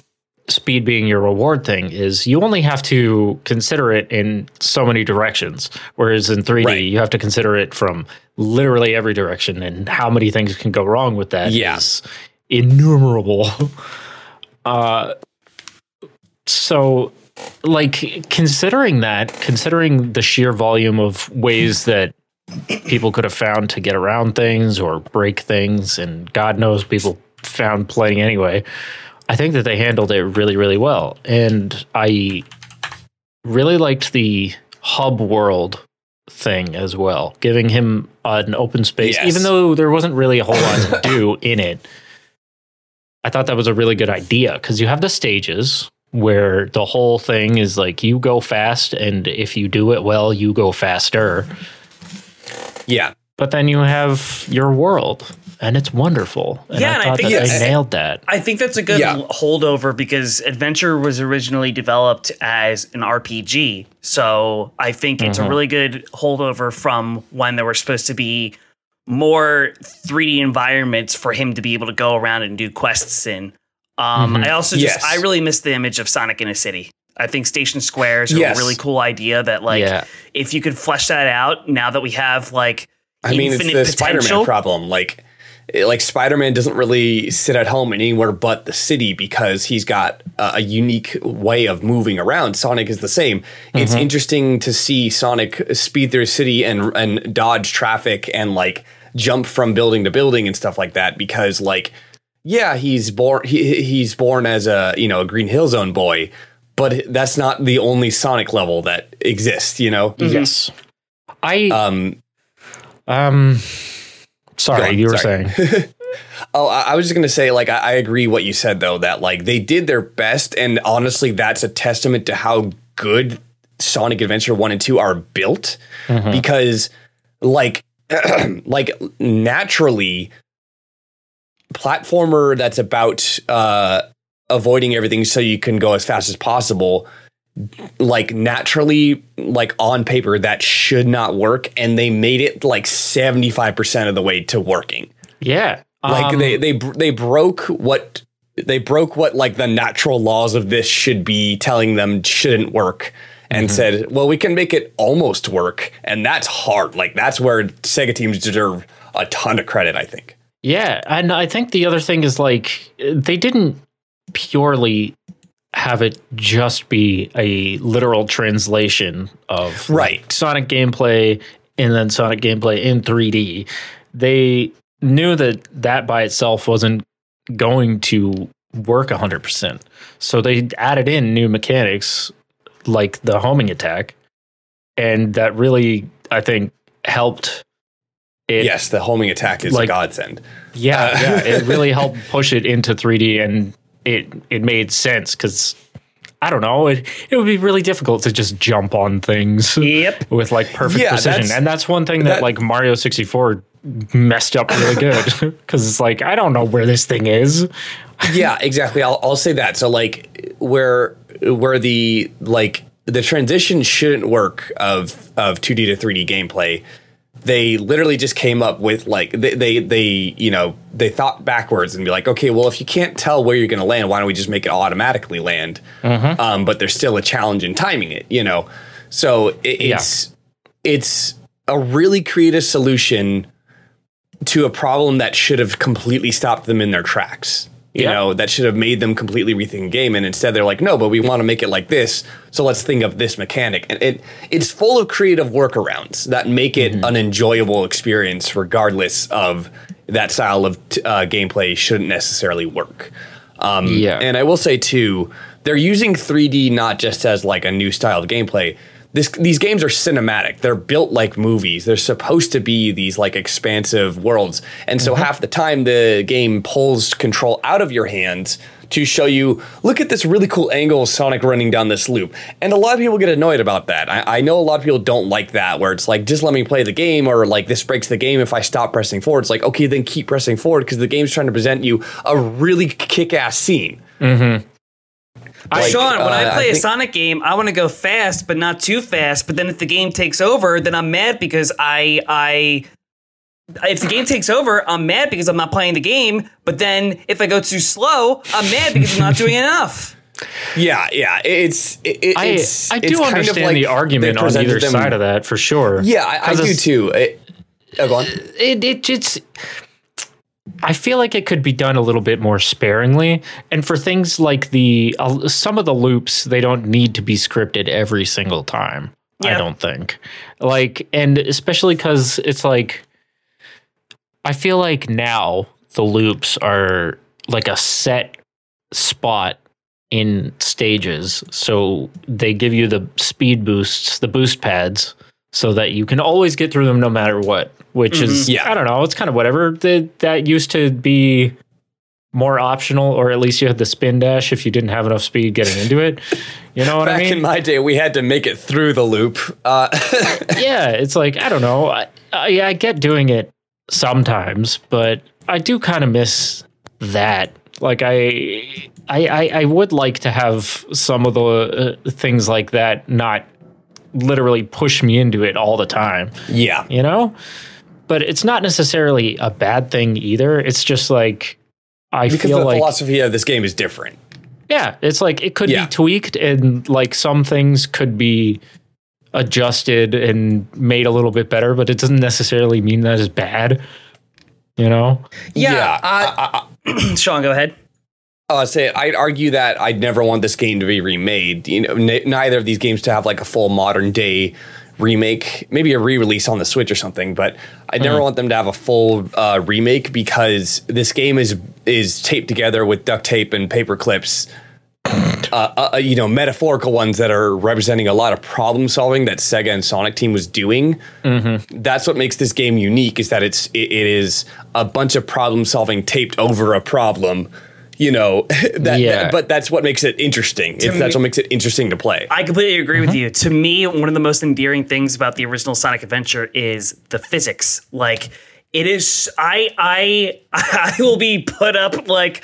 speed being your reward thing is you only have to consider it in so many directions whereas in 3D Right. you have to consider it from literally every direction and how many things can go wrong with that Yeah. is innumerable uh so like considering that considering the sheer volume of ways that people could have found to get around things or break things and god knows people found playing anyway i think that they handled it really really well and i really liked the hub world thing as well giving him an open space Yes. even though there wasn't really a whole lot to do in it I thought that was a really good idea because you have the stages where the whole thing is like you go fast, and if you do it well, you go faster. Yeah. But then you have your world, and it's wonderful. And Yeah, I and I think that it's- they nailed that. I think that's a good Yeah. holdover because Adventure was originally developed as an RPG. So I think it's a really good holdover from when there were supposed to be more 3D environments for him to be able to go around and do quests in. Um, I also just Yes. I really miss the image of Sonic in a city. I think Station Squares are Yes. a really cool idea that like Yeah. if you could flesh that out now that we have like I mean, it's infinite the Spider-Man problem. Like, it- like Spider-Man doesn't really sit at home anywhere but the city because he's got a, a unique way of moving around. Sonic is the same. It's interesting to see Sonic speed through a city and and dodge traffic and like jump from building to building and stuff like that because like yeah, he's born he, he's born as a, you know, a Green Hill Zone boy, but that's not the only Sonic level that exists, you know? Yes. I Um um. Sorry, on, you were sorry. saying. Oh, I, I was just gonna say, like, I, I agree what you said though, that like they did their best, and honestly, that's a testament to how good Sonic Adventure One and Two are built, because like, like naturally, platformer that's about uh, avoiding everything so you can go as fast as possible. Like naturally, like on paper, that should not work, and they made it like seventy five percent of the way to working Yeah. like Um, they they they broke what they broke what like the natural laws of this should be telling them shouldn't work and Mm-hmm. said, "Well, we can make it almost work." And that's hard. Like that's where Sega teams deserve a ton of credit, I think. Yeah, and I think the other thing is like they didn't purely have it just be a literal translation of like, Right. Sonic gameplay and then Sonic gameplay in 3D. They knew that that by itself wasn't going to work 100%. So they added in new mechanics like the homing attack and that really I think helped it yes, the homing attack is like- a godsend. yeah, Uh, yeah, it really helped push it into 3D, and it it made sense because I don't know, it it would be really difficult to just jump on things Yep. with like perfect Yeah, precision, that's- and that's one thing that, that- like Mario 64 messed up really good because it's like I don't know where this thing is. yeah, exactly. I'll, I'll say that. So like where where the like the transition shouldn't work of of 2D to 3D gameplay, they literally just came up with like they they, they you know they thought backwards and be like, okay, well if you can't tell where you're going to land, why don't we just make it automatically land? Um, but there's still a challenge in timing it, you know. So it, it's it's a really creative solution to a problem that should have completely stopped them in their tracks. You Yeah. know, that should have made them completely rethink the game. And instead they're like, no, but we want to make it like this. So let's think of this mechanic. And it it's full of creative workarounds that make it an enjoyable experience, regardless of that style of t- uh, gameplay shouldn't necessarily work. Um, Yeah. And I will say too, they're using 3D not just as like a new style of gameplay. This, these games are cinematic. They're built like movies. They're supposed to be these like expansive worlds. And so mm-hmm. half the time the game pulls control out of your hands to show you, look at this really cool angle of Sonic running down this loop. And a lot of people get annoyed about that. I, I know a lot of people don't like that, where it's like, just let me play the game, or like this breaks the game if I stop pressing forward. It's like, okay, then keep pressing forward because the game's trying to present you a really kick ass scene. Mm-hmm. Like, Sean, when I uh, play I a think- Sonic game, I want to go fast, but not too fast. But then if the game takes over, then I'm mad because I I. If the game takes over, I'm mad because I'm not playing the game. But then if I go too slow, I'm mad because I'm not doing enough. Yeah, yeah. It's it, I it's I it's do kind of understand like the argument on either them- side of that for sure. Yeah, I, I 'Cause do too. It, oh, go on. it, it it's I feel like it could be done a little bit more sparingly, and for things like the uh, some of the loops, they don't need to be scripted every single time. I don't think, like, and especially because it's like, I feel like now the loops are like a set spot in stages, so they give you the speed boosts, the boost pads, so that you can always get through them no matter what. Which is, Yeah. I don't know, it's kind of whatever. That that used to be more optional, or at least you had the spin dash if you didn't have enough speed getting into it. You know what Back I mean? Back in my day, we had to make it through the loop. Uh, yeah, it's like I don't know. I, I, I get doing it sometimes, but I do kind of miss that. Like I, I, I, I would like to have some of the uh, things like that not literally push me into it all the time. yeah, You know, but it's not necessarily a bad thing either. It's just like I feel because feel the like philosophy of this game is different. yeah, it's like it could Yeah. be tweaked and like some things could be adjusted and made a little bit better, but it doesn't necessarily mean that it's bad. You know? Yeah. Yeah, uh, Sean, go ahead. Uh, say I'd argue that I'd never want this game to be remade. You know, n- neither of these games to have like a full modern day remake, maybe a re-release on the Switch or something. But I'd never want them to have a full uh, remake because this game is is taped together with duct tape and paper clips. Uh, uh, you know, metaphorical ones that are representing a lot of problem solving that Sega and Sonic Team was doing. That's what makes this game unique is that it's it, it is a bunch of problem solving taped over a problem. You know, that, Yeah. that- but that's what makes it interesting. It's, that's what makes it interesting to play. I completely agree with mm-hmm. you. To me, one of the most endearing things about the original Sonic Adventure is the physics. Like it is I I I will be put up like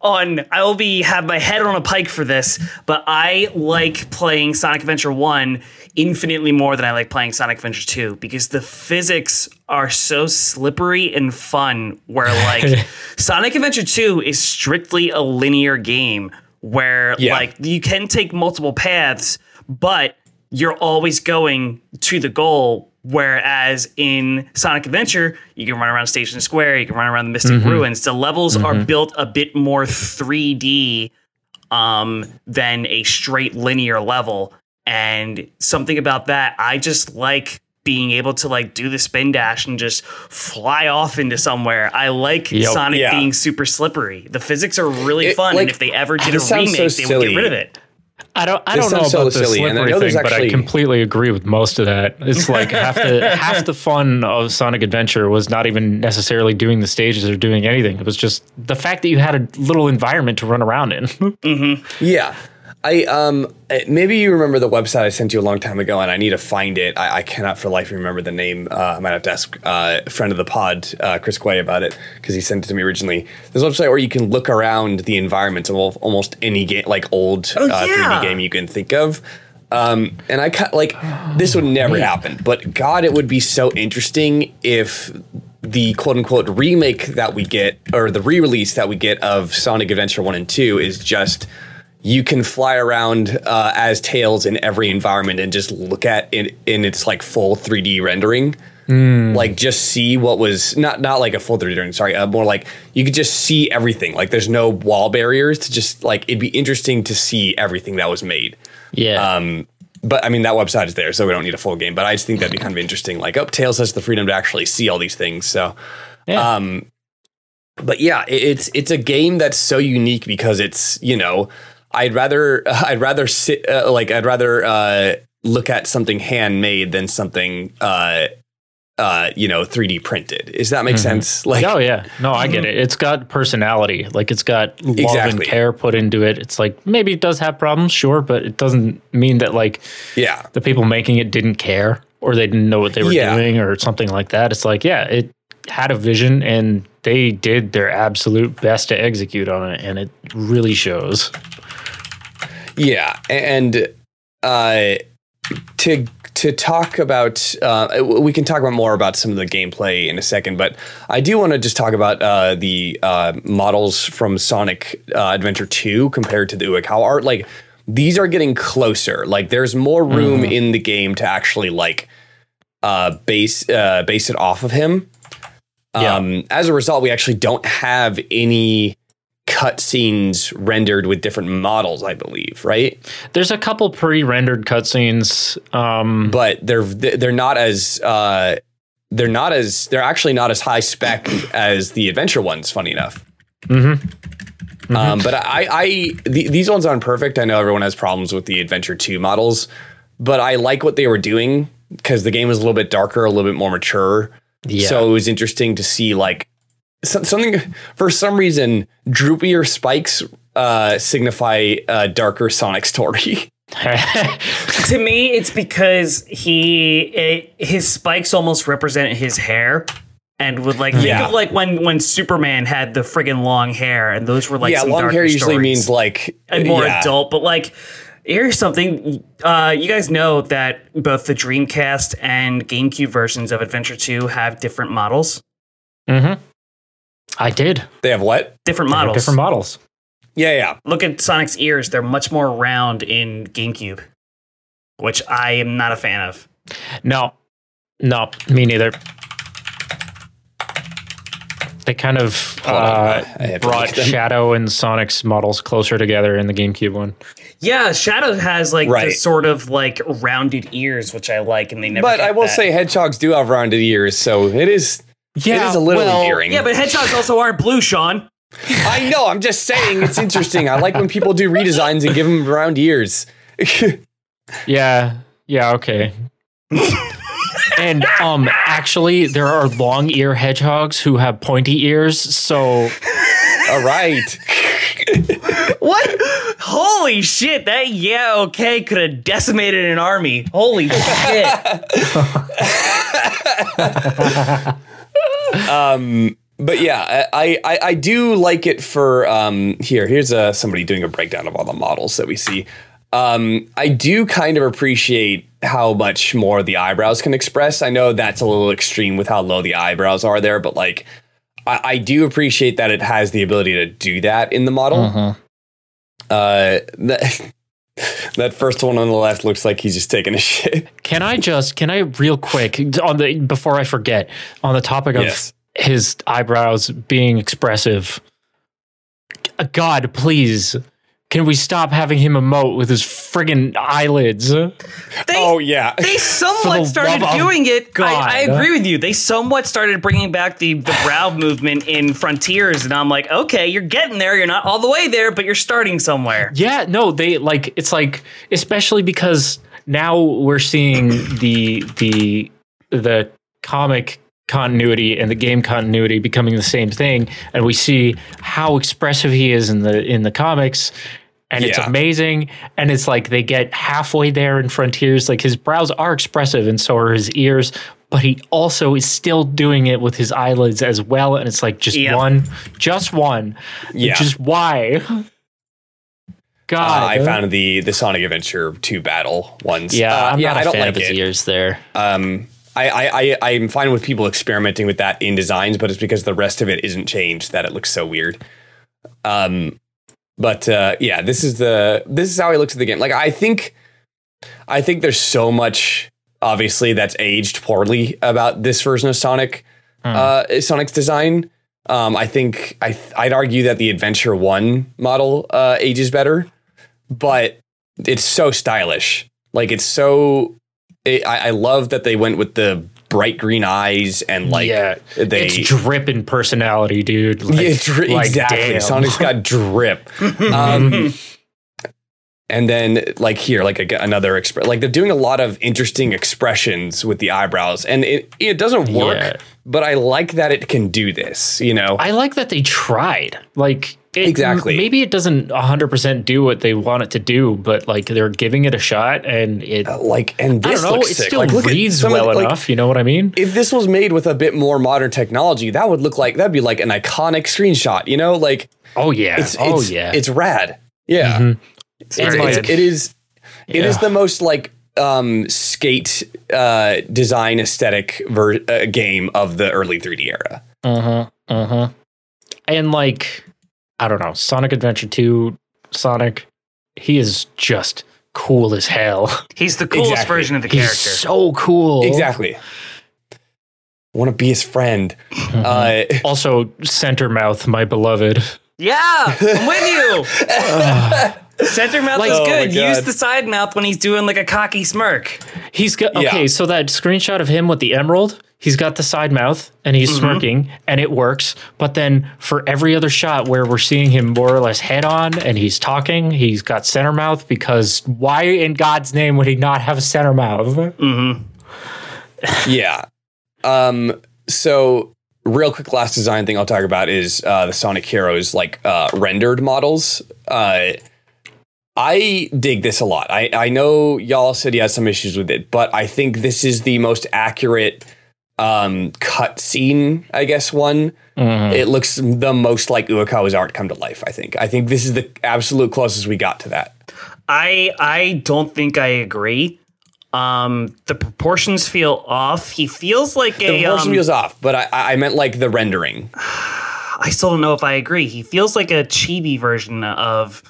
on I will be have my head on a pike for this, but I like playing Sonic Adventure 1 infinitely more than I like playing Sonic Adventure 2 because the physics are so slippery and fun where like Sonic Adventure 2 is strictly a linear game where Yeah. like you can take multiple paths, but you're always going to the goal. Whereas in Sonic Adventure, you can run around Station Square, you can run around the Mystic Ruins. The levels are built a bit more 3D um, than a straight linear level. And something about that, I just like being able to like do the spin dash and just fly off into somewhere. I like Yep. Sonic Yeah. being super slippery. The physics are really It- fun, like, and if they ever did a remake, so they would get rid of it. I don't. I This don't know sounds so about the silly, slippery know there's thing, but I completely agree with most of that. It's like half the half the fun of Sonic Adventure was not even necessarily doing the stages or doing anything. It was just the fact that you had a little environment to run around in. Mm-hmm. Yeah. I um uh, maybe you remember the website I sent you a long time ago, and I need to find it. I, I cannot for life remember the name. Uh, I might have to ask uh, a friend of the pod, uh, Chris Quay, about it because he sent it to me originally. There's a website where you can look around the environments of almost any game, like old uh, yeah. 3D game you can think of. Um, and I cut like this would never happen, but God, it would be so interesting if the quote unquote remake that we get or the re-release that we get of Sonic Adventure 1 and 2 is just you can fly around uh, as Tails in every environment and just look at it in its like full 3D rendering. Like just see what was not not like a full 3D rendering, sorry, uh, more like you could just see everything. Like there's no wall barriers to just like it'd be interesting to see everything that was made. Yeah. Um, but I mean that website is there, so we don't need a full game. But I just think that'd be kind of interesting. Like, oh, Tails has the freedom to actually see all these things. So, yeah. um, but yeah, it, it's it's a game that's so unique because it's you know I'd rather I'd rather sit uh, like I'd rather uh, look at something handmade than something uh, uh, you know 3D printed. Does that make sense? Like, oh yeah. No, I get it. It's got personality. Like it's got love and care put into it. It's like maybe it does have problems, sure, but it doesn't mean that like yeah, the people making it didn't care or they didn't know what they were Yeah. doing or something like that. It's like, yeah, it had a vision and they did their absolute best to execute on it and it really shows. Yeah, and uh, to to talk about, uh, we can talk about more about some of the gameplay in a second, but I do want to just talk about uh, the uh, models from Sonic uh, Adventure Two compared to the Uekawa art. Like these are getting closer. Like there's more room in the game to actually like uh, base uh, base it off of him. Yeah. Um, as a result, we actually don't have any cutscenes rendered with different models. I believe, right? There's a couple pre-rendered cutscenes. Um, but they're they're not as uh, they're not as they're actually not as high spec as the adventure ones. Funny enough. Um, but I, I th- these ones aren't perfect. I know everyone has problems with the Adventure Two models, but I like what they were doing because the game was a little bit darker, a little bit more mature. Yeah. So it was interesting to see like some, something for some reason droopier spikes uh, signify a darker Sonic story. to me, it's because he it, his spikes almost represent his hair. And would like think Yeah. of like when when Superman had the friggin' long hair, and those were like yeah, some long hair usually stories. means like and more yeah. adult. But like, here's something: uh, you guys know that both the Dreamcast and GameCube versions of Adventure Two have different models. mhm. I did. They have what? Different They have models. Different models. Yeah, yeah. Look at Sonic's ears; they're much more round in GameCube, which I am not a fan of. No, no, me neither. They kind of Hold uh, I have to brought. Shadow and Sonic's models closer together in the GameCube one. Yeah, Shadow has like Right. this sort of like rounded ears, which I like, and they never. But I will that. say hedgehogs do have rounded ears, so it is it is a little well, endearing. yeah, but hedgehogs also aren't blue, Sean. I know. I'm just saying it's interesting. I like when people do redesigns and give them round ears. Yeah, yeah, okay. and um, actually, there are long ear hedgehogs who have pointy ears. So All right. What? Holy shit! That yeah, okay, could have decimated an army. Holy shit! but yeah, I, I I do like it for um here. Here's uh somebody doing a breakdown of all the models that we see. Um, I do kind of appreciate how much more the eyebrows can express. I know that's a little extreme with how low the eyebrows are there, but like I, I do appreciate that it has the ability to do that in the model. Uh, that, that first one on the left looks like he's just taking a shit. Can I just can I real quick on the before I forget on the topic of Yes. his eyebrows being expressive? God, please. Can we stop having him emote with his friggin' eyelids? They, Oh yeah, they somewhat the started doing it. God. I, I agree with you. They somewhat started bringing back the the brow movement in Frontiers, and I'm like, okay, you're getting there. You're not all the way there, but you're starting somewhere. Yeah, no, they like it's like especially because now we're seeing the the the comic continuity and the game continuity becoming the same thing and we see how expressive he is in the in the comics and it's amazing and it's like they get halfway there in frontiers like his brows are expressive and so are his ears but he also is still doing it with his eyelids as well and it's like just one just one Yeah. just why god Uh, I found the the Sonic Adventure two battle ones. Yeah, Uh, I'm yeah, I don't fan like of his it. ears there. Um, I, I, I, I'm fine with people experimenting with that in designs, but it's because the rest of it isn't changed that it looks so weird. Um, but uh, yeah, this is the this is how he looks at the game. Like I think, I think there's so much obviously that's aged poorly about this version of Sonic, uh, Sonic's design. Um, I think I I'd argue that the Adventure One model uh, ages better, but it's so stylish. Like it's so. It, I, I love that they went with the bright green eyes and like yeah, they it's dripping personality, dude. Like, yeah, dri- like, exactly. damn. Sonic's got drip. um, and then like here, like a, another exp- like they're doing a lot of interesting expressions with the eyebrows, and it it doesn't work. Yeah. But I like that it can do this. You know, I like that they tried. Like it, Exactly. Maybe it doesn't 100% do what they want it to do, but like they're giving it a shot, and it. like and I don't know. It sick. still like, reads well like, enough. You know what I mean? if this was made with a bit more modern technology, that would look like that'd be like an iconic screenshot. You know, like Oh yeah. it's oh it's, yeah. it's rad. Yeah, Mhm. it's, very it's- it is. It is Yeah. the most like um skate uh design aesthetic ver- uh, game of the early 3D era. Uh huh. Uh huh. And like, I don't know, Sonic Adventure 2, Sonic, he is just cool as hell. He's the coolest Exactly. version of the character. He's character. so cool. Exactly. Want to be his friend. Mm-hmm. Uh, Also, Center Mouth, my beloved. yeah, I'm with you. Center mouth Like- is Oh good. Use the side mouth when he's doing like a cocky smirk. He's got Yeah. okay. So that screenshot of him with the emerald, he's got the side mouth and he's smirking, and it works. But then for every other shot where we're seeing him more or less head on and he's talking, he's got center mouth because why in God's name would he not have a center mouth? Mm-hmm. yeah. Um. So, real quick, last design thing I'll talk about is uh, the Sonic Heroes like uh, rendered models. Uh, I dig this a lot. I I know y'all said you had some issues with it, but I think this is the most accurate um cut scene i guess one it looks the most like uekawa's art come to life i think i think this is the absolute closest we got to that I I don't think I agree. Um, the proportions feel off. He feels like the a. proportion Um, feels off but i i meant like the rendering I still don't know if I agree. He feels like a chibi version of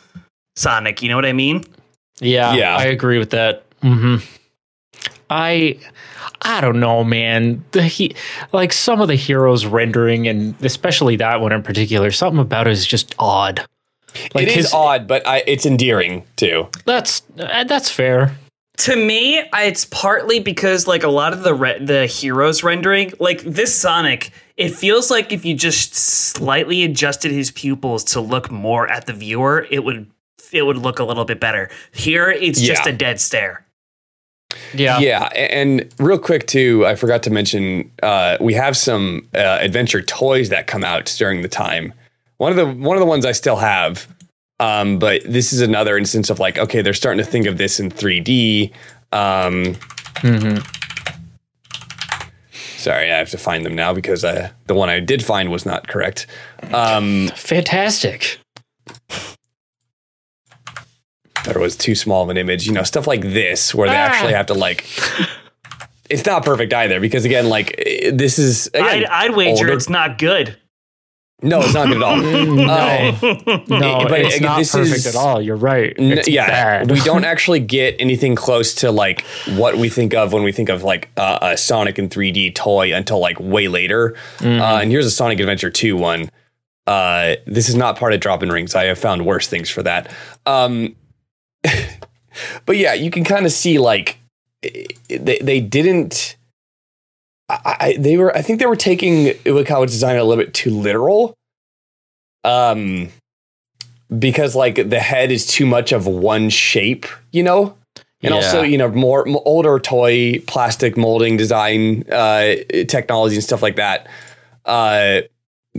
Sonic. You know what I mean? Yeah, Yeah. I agree with that. hmm I I don't know, man. The he like some of the heroes rendering and especially that one in particular, something about it is just odd. Like it is his odd but I, it's endearing too that's uh, that's fair. To me, it's partly because like a lot of the re- the heroes rendering, like this Sonic, it feels like if you just slightly adjusted his pupils to look more at the viewer, it would it would look a little bit better. Here, it's just a dead stare. Yeah. yeah and real quick too i forgot to mention uh, we have some uh, adventure toys that come out during the time one of the one of the ones i still have um, but this is another instance of like okay they're starting to think of this in 3d um, Mhm. Sorry, I have to find them now because uh, the one I did find was not correct. Um, Fantastic. There was too small of an image. You know, stuff like this where they Ah. actually have to like. It's not perfect either because again, like eh, this is. Again, I'd, I'd wager older- it's not good. No, it's not good at all. Uh, No, but it's again, not this perfect is- at all. You're right. N- yeah, bad. we don't actually get anything close to like what we think of when we think of like uh, a Sonic in 3D toy until like way later. Mm-hmm. Uh, and here's a Sonic Adventure 2 one. Uh, this is not part of Drop in Rings. I have found worse things for that. Um, but yeah, you can kind of see like they they didn't. I, I they were I think they were taking Uekawa's design a little bit too literal. Um, because like the head is too much of one shape, you know, and also you know more m- older toy plastic molding design uh, technology and stuff like that. Uh,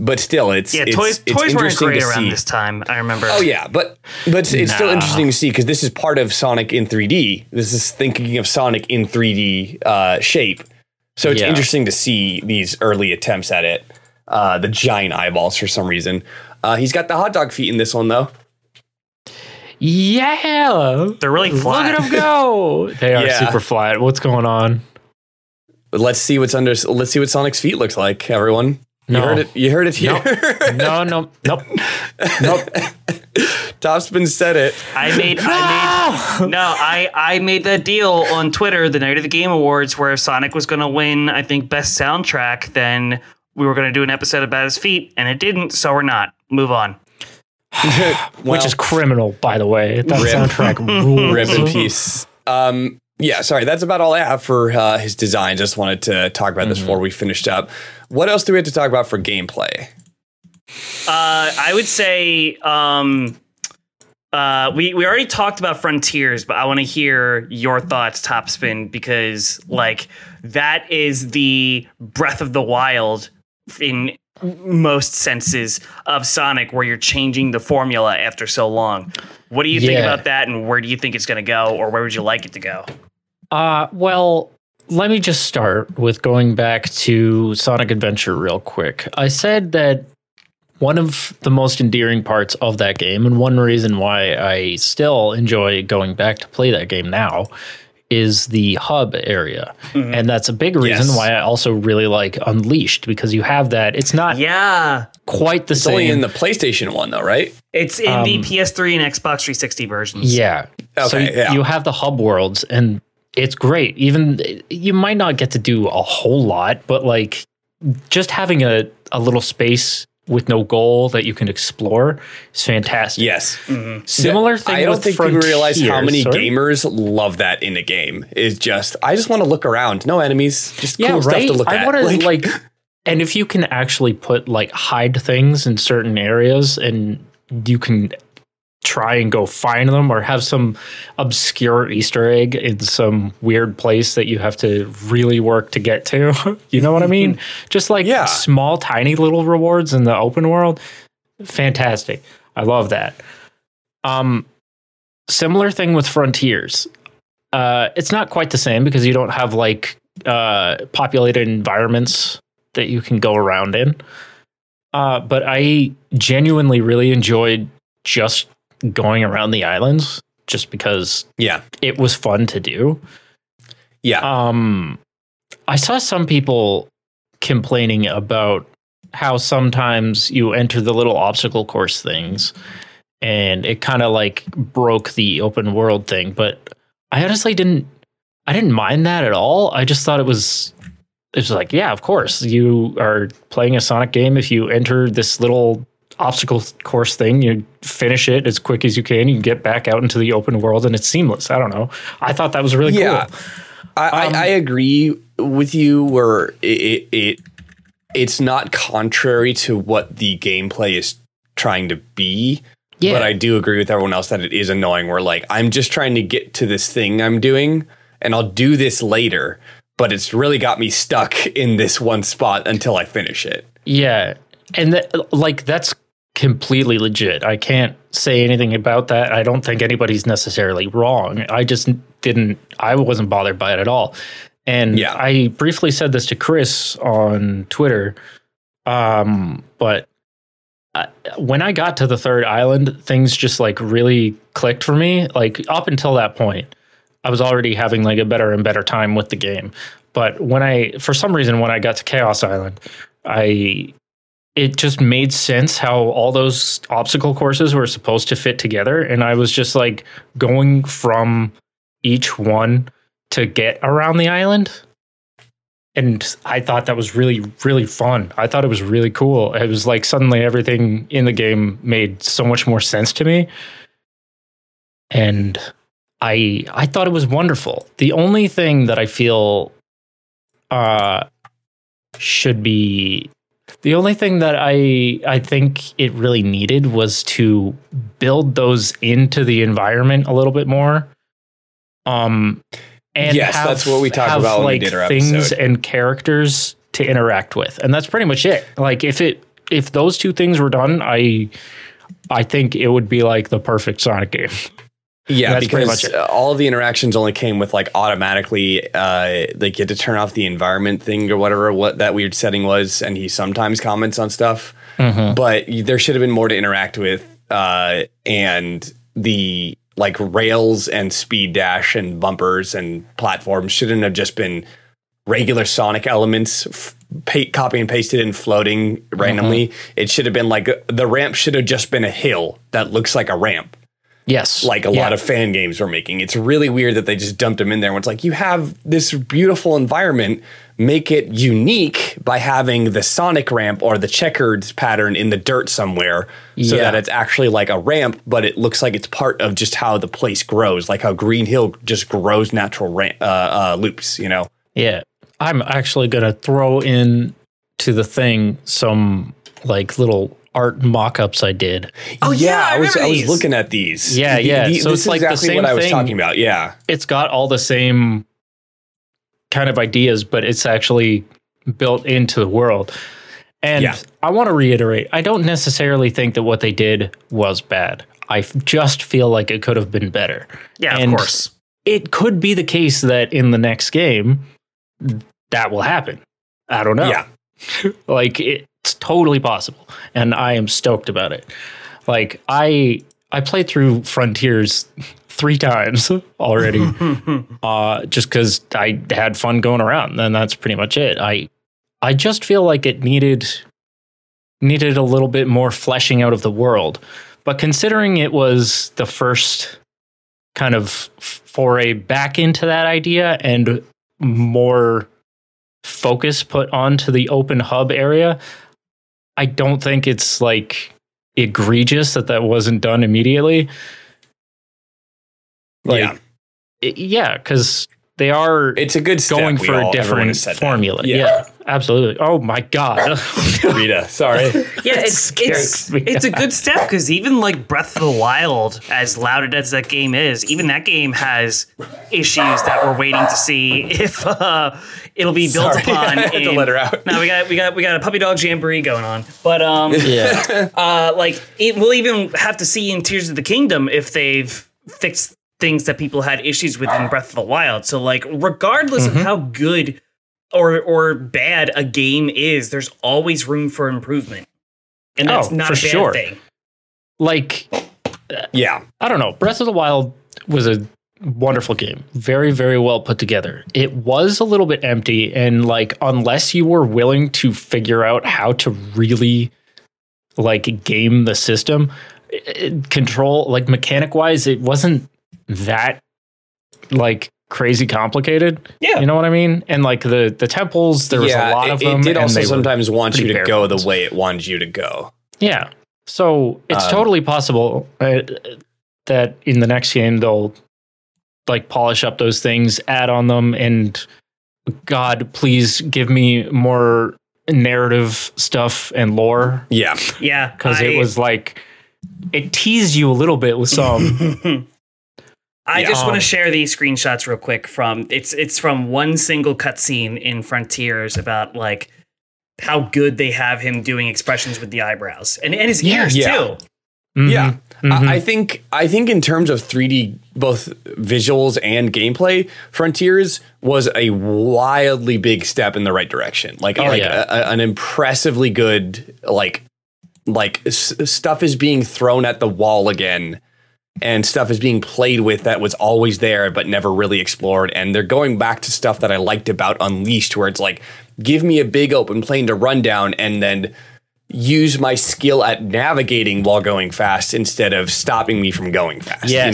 but still, it's Yeah, it's, toys it's toys weren't great around see. this time. I remember. Oh yeah, but but it's still interesting to see because this is part of Sonic in 3D. This is thinking of Sonic in 3D uh, shape. So it's Yeah. interesting to see these early attempts at it. Uh, the giant eyeballs for some reason. Uh, he's got the hot dog feet in this one though. Yeah. They're really flat. Look at them go. They are Yeah. super flat. What's going on? Let's see what's under. Let's see what Sonic's feet looks like. Everyone, No. you heard it. You heard it here. No, no, nope. Nope. Topspin said it. I made I made no, I I made that deal on Twitter the night of the Game Awards where if Sonic was going to win, I think best soundtrack, then we were going to do an episode about his feet, and it didn't, so we're not. Move on. Which is criminal, by the way. That Rip. soundtrack rules. rib in peace. Um, yeah, sorry, that's about all I have for uh, his design. Just wanted to talk about this before we finished up. What else do we have to talk about for gameplay? Uh, I would say um, uh, we we already talked about Frontiers, but I want to hear your thoughts, Topspin, because like that is the Breath of the Wild in most senses of Sonic, where you're changing the formula after so long. What do you think about that, and where do you think it's going to go, or where would you like it to go? Uh, well, let me just start with going back to Sonic Adventure real quick. I said that one of the most endearing parts of that game, and one reason why I still enjoy going back to play that game now, is the hub area. And that's a big reason Yes. why I also really like Unleashed because you have that. It's not Yeah, quite the It's same. only in the PlayStation one, though, right? it's in the PS3 and Xbox 360 versions. Yeah. so Okay, you, yeah. you have the hub worlds and it's great. Even you might not get to do a whole lot, but like just having a, a little space with no goal that you can explore is fantastic. Yes. Mm-hmm. Similar thing I don't with think people realize how many sorry? gamers love that in a game. Is just I just want to look around. No enemies, just yeah, cool right. stuff to look I at. want to like, and if you can actually put like hide things in certain areas, and you can try and go find them, or have some obscure Easter egg in some weird place that you have to really work to get to. you know what I mean? Just like Yeah. small, tiny little rewards in the open world. Fantastic. I love that. Um, similar thing with Frontiers. Uh, it's not quite the same because you don't have like uh, populated environments that you can go around in. Uh, but I genuinely really enjoyed just going around the islands just because yeah, it was fun to do. yeah. Um, I saw some people complaining about how sometimes you enter the little obstacle course things and it kind of like broke the open world thing, but I honestly didn't I didn't mind that at all. I just thought it was it was like, yeah, of course. You are playing a Sonic game if you enter this little obstacle course thing, you finish it as quick as you can, you get back out into the open world and it's seamless. I don't know. I thought that was really Yeah. cool. I, Um, I, I agree with you where it, it, it it's not contrary to what the gameplay is trying to be. Yeah. But I do agree with everyone else that it is annoying where like I'm just trying to get to this thing I'm doing and I'll do this later, but it's really got me stuck in this one spot until I finish it. Yeah. And that, like that's completely legit. I can't say anything about that. I don't think anybody's necessarily wrong. I just didn't I wasn't bothered by it at all. And Yeah. I briefly said this to Chris on Twitter. Um, but I, when I got to the third island, things just like really clicked for me. Like up until that point, I was already having like a better and better time with the game. But when I, for some reason, when I got to Chaos Island, I, it just made sense how all those obstacle courses were supposed to fit together. And I was just like going from each one to get around the island. And I thought that was really, really fun. I thought it was really cool. It was like suddenly everything in the game made so much more sense to me. And I I thought it was wonderful. The only thing that I feel uh should be the only thing that I I think it really needed was to build those into the environment a little bit more. Um and Yes, have, that's what we talked have, about like things episode. and characters to interact with. And that's pretty much it. Like if it if those two things were done, I I think it would be like the perfect Sonic game. Yeah, That's pretty because much all the interactions only came with like automatically, uh, like you had to turn off the environment thing or whatever what that weird setting was, and he sometimes comments on stuff. Mm-hmm. But there should have been more to interact with, uh, and the like rails and speed dash and bumpers and platforms shouldn't have just been regular Sonic elements. F- pa- copy and pasted and floating randomly. It should have been like the ramp should have just been a hill that looks like a ramp Yes. like a lot of fan games were making. It's really weird that they just dumped them in there. When it's like you have this beautiful environment, make it unique by having the Sonic ramp or the checkered pattern in the dirt somewhere, so Yeah. that it's actually like a ramp, but it looks like it's part of just how the place grows, like how Green Hill just grows natural ram- uh, uh, loops. You know? Yeah. I'm actually going to throw in to the thing some like little art mock-ups I did. Oh, yeah, I I was remember I was looking at these. Yeah, yeah. So this it's is like the exactly same what I was thing. talking about. Yeah. It's got all the same kind of ideas, but it's actually built into the world. And Yeah. I want to reiterate, I don't necessarily think that what they did was bad. I just feel like it could have been better. Yeah, And of course. It could be the case that in the next game that will happen. I don't know. Yeah. like it's totally possible and i am stoked about it. Like i i played through frontiers three times already uh just because i had fun going around and that's pretty much it. I i just feel like it needed needed a little bit more fleshing out of the world. But considering it was the first kind of foray back into that idea and more focus put onto the open hub area, I don't think it's like egregious that that wasn't done immediately. Like, yeah. i- yeah, because they are It's a good step. going We for all- a everyone different said formula. Yeah. Yeah. absolutely. Oh my god. Rita, sorry. Yeah, it's it's it's a good step because even like Breath of the Wild, as lauded as that game is, even that game has issues that we're waiting to see if uh, it'll be built Sorry, upon. I had to let her out. No, we got we got we got a puppy dog jamboree going on, but um, yeah. uh, like it, we'll even have to see in Tears of the Kingdom if they've fixed things that people had issues with in Breath of the Wild. So like, regardless Mm-hmm. of how good or or bad a game is, there's always room for improvement, and that's Oh, not for a bad sure. thing. Like Yeah. I don't know. Breath of the Wild was a wonderful game. Very, very well put together. It was a little bit empty, and like, unless you were willing to figure out how to really like game the system, it- control, like mechanic wise, it wasn't that like crazy complicated. Yeah. You know what I mean? And like the the temples, there was yeah, a lot it, of it them. did also sometimes want you to go bones. the way it wanted you to go. Yeah. So it's Um, totally possible uh, that in the next game they'll like polish up those things, add on them, and God, please give me more narrative stuff and lore Yeah. Yeah, because it was like it teased you a little bit with some. I Yeah. just want Um, to share these screenshots real quick from it's it's from one single cutscene in Frontiers about like how good they have him doing expressions with the eyebrows and, and his Yeah, ears yeah. too. Mhm. Yeah. I, I think I think in terms of 3D, both visuals and gameplay, Frontiers was a wildly big step in the right direction. Like, like yeah. a- a- an impressively good like like s- stuff is being thrown at the wall again. And stuff is being played with that was always there but never really explored. And they're going back to stuff that I liked about Unleashed, where it's like, give me a big open plane to run down and then use my skill at navigating while going fast instead of stopping me from going fast. Yes.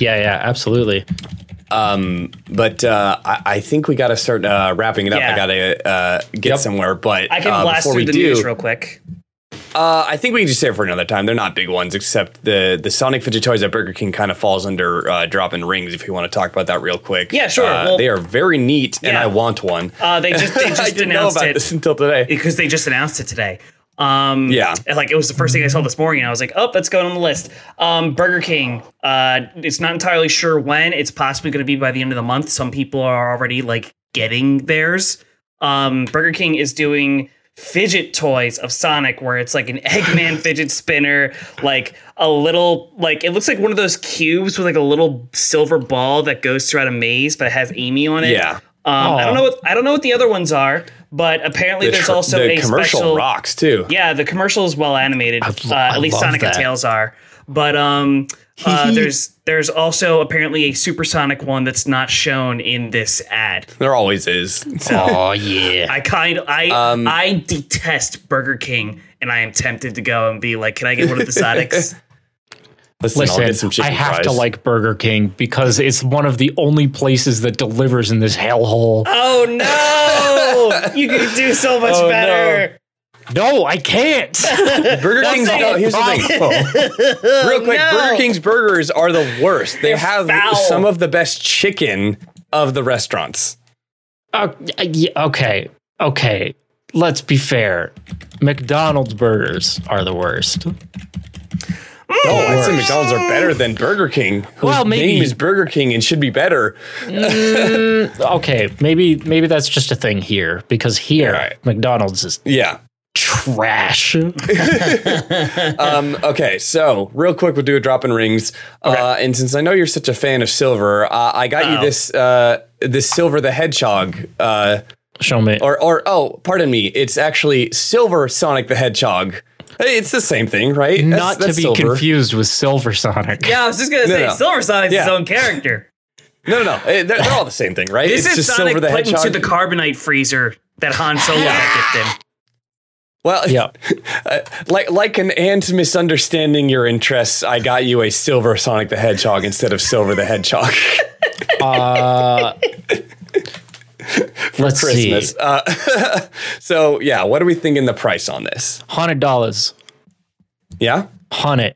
You know, Yeah, yeah, absolutely. but uh, I, I think we got to start uh, wrapping it up. Yeah. I got to uh, get Yep. somewhere, but I can uh, blast before through we the do, news real quick. Uh, I think we can just save it for another time. They're not big ones, except the the Sonic Fidget Toys at Burger King kind of falls under uh, dropping rings. If you want to talk about that real quick, Yeah, sure. Uh, Well- they are very neat, and I want one. Uh, they just they I just announced about it this until today. because they just announced it today. Um, Yeah. like it was the first thing I saw this morning. And I was like, oh, that's going on the list. Um, Burger King. Uh, it's not entirely sure when. It's possibly going to be by the end of the month. Some people are already like getting theirs. Um, Burger King is doing fidget toys of Sonic, where it's like an Eggman fidget spinner, like a little like it looks like one of those cubes with like a little silver ball that goes throughout a maze, but it has Amy on it. Yeah. Um, I don't know what I don't know what the other ones are, but apparently The, there's tr- also the a commercial special. rocks too. Yeah, the commercial is well animated. Uh, at least Sonic and. Tails are. But um, uh, there's there's also apparently a supersonic one that's not shown in this ad. There always is. Oh yeah. I kind I Um, I detest Burger King, and I am tempted to go and be like, "Can I get one of the Sonics?" Listen, I'll get some Listen, I have fries. to like Burger King because it's one of the only places that delivers in this hellhole. oh no! You could do so much Oh, better. No, I can't. Burger King's. No, here's the thing. Real quick, No. Burger King's burgers are the worst. They They're have foul. some of the best chicken of the restaurants. Uh, okay, okay. Let's be fair. McDonald's burgers are the worst. Oh, I'd say McDonald's are better than Burger King. Whose Well, maybe- name is Burger King and should be better. Okay, maybe maybe that's just a thing here because here Alright. McDonald's is Yeah. Trash. Um, okay, so real quick, we'll do a drop in rings. Uh, and since I know you're such a fan of silver, uh, I got you Uh-oh. this uh, this silver the hedgehog. Uh, Show me. or or oh, pardon me, it's actually silver Sonic the Hedgehog. It's the same thing, right? Not that's to be silver. confused with Silver Sonic. Yeah, I was just gonna say no. Silver Sonic's his own character. No, no, no. Eh, They're, they're all the same thing, right? This it's is just Sonic silver the put hedgehog. into the carbonite freezer that Han Solo got dipped in. Well, Yeah. uh, like like an ant misunderstanding your interests, I got you a silver Sonic the Hedgehog instead of silver the Hedgehog Uh, let's Christmas. see. Uh, so yeah, what are we thinking the price on this? Hundred dollars. Yeah. Hundred.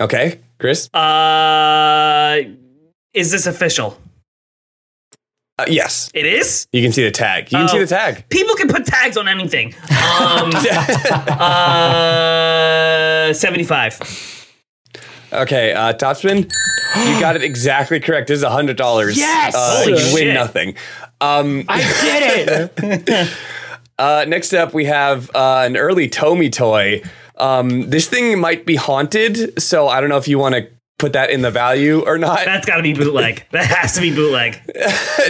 Okay, Chris. Uh, is this official? Uh, yes, It is. you can see the tag. You can see Oh. the tag. People can put tags on anything. Um, uh, seventy-five. Okay, uh, Topspin, you got it exactly correct. This is hundred dollars. Yes! uh, you win nothing. Um, I did it. Uh, next up, we have uh, an early Tomy toy. Um, this thing might be haunted, so I don't know if you want to put that in the value or not. That's got to be bootleg. That has to be bootleg.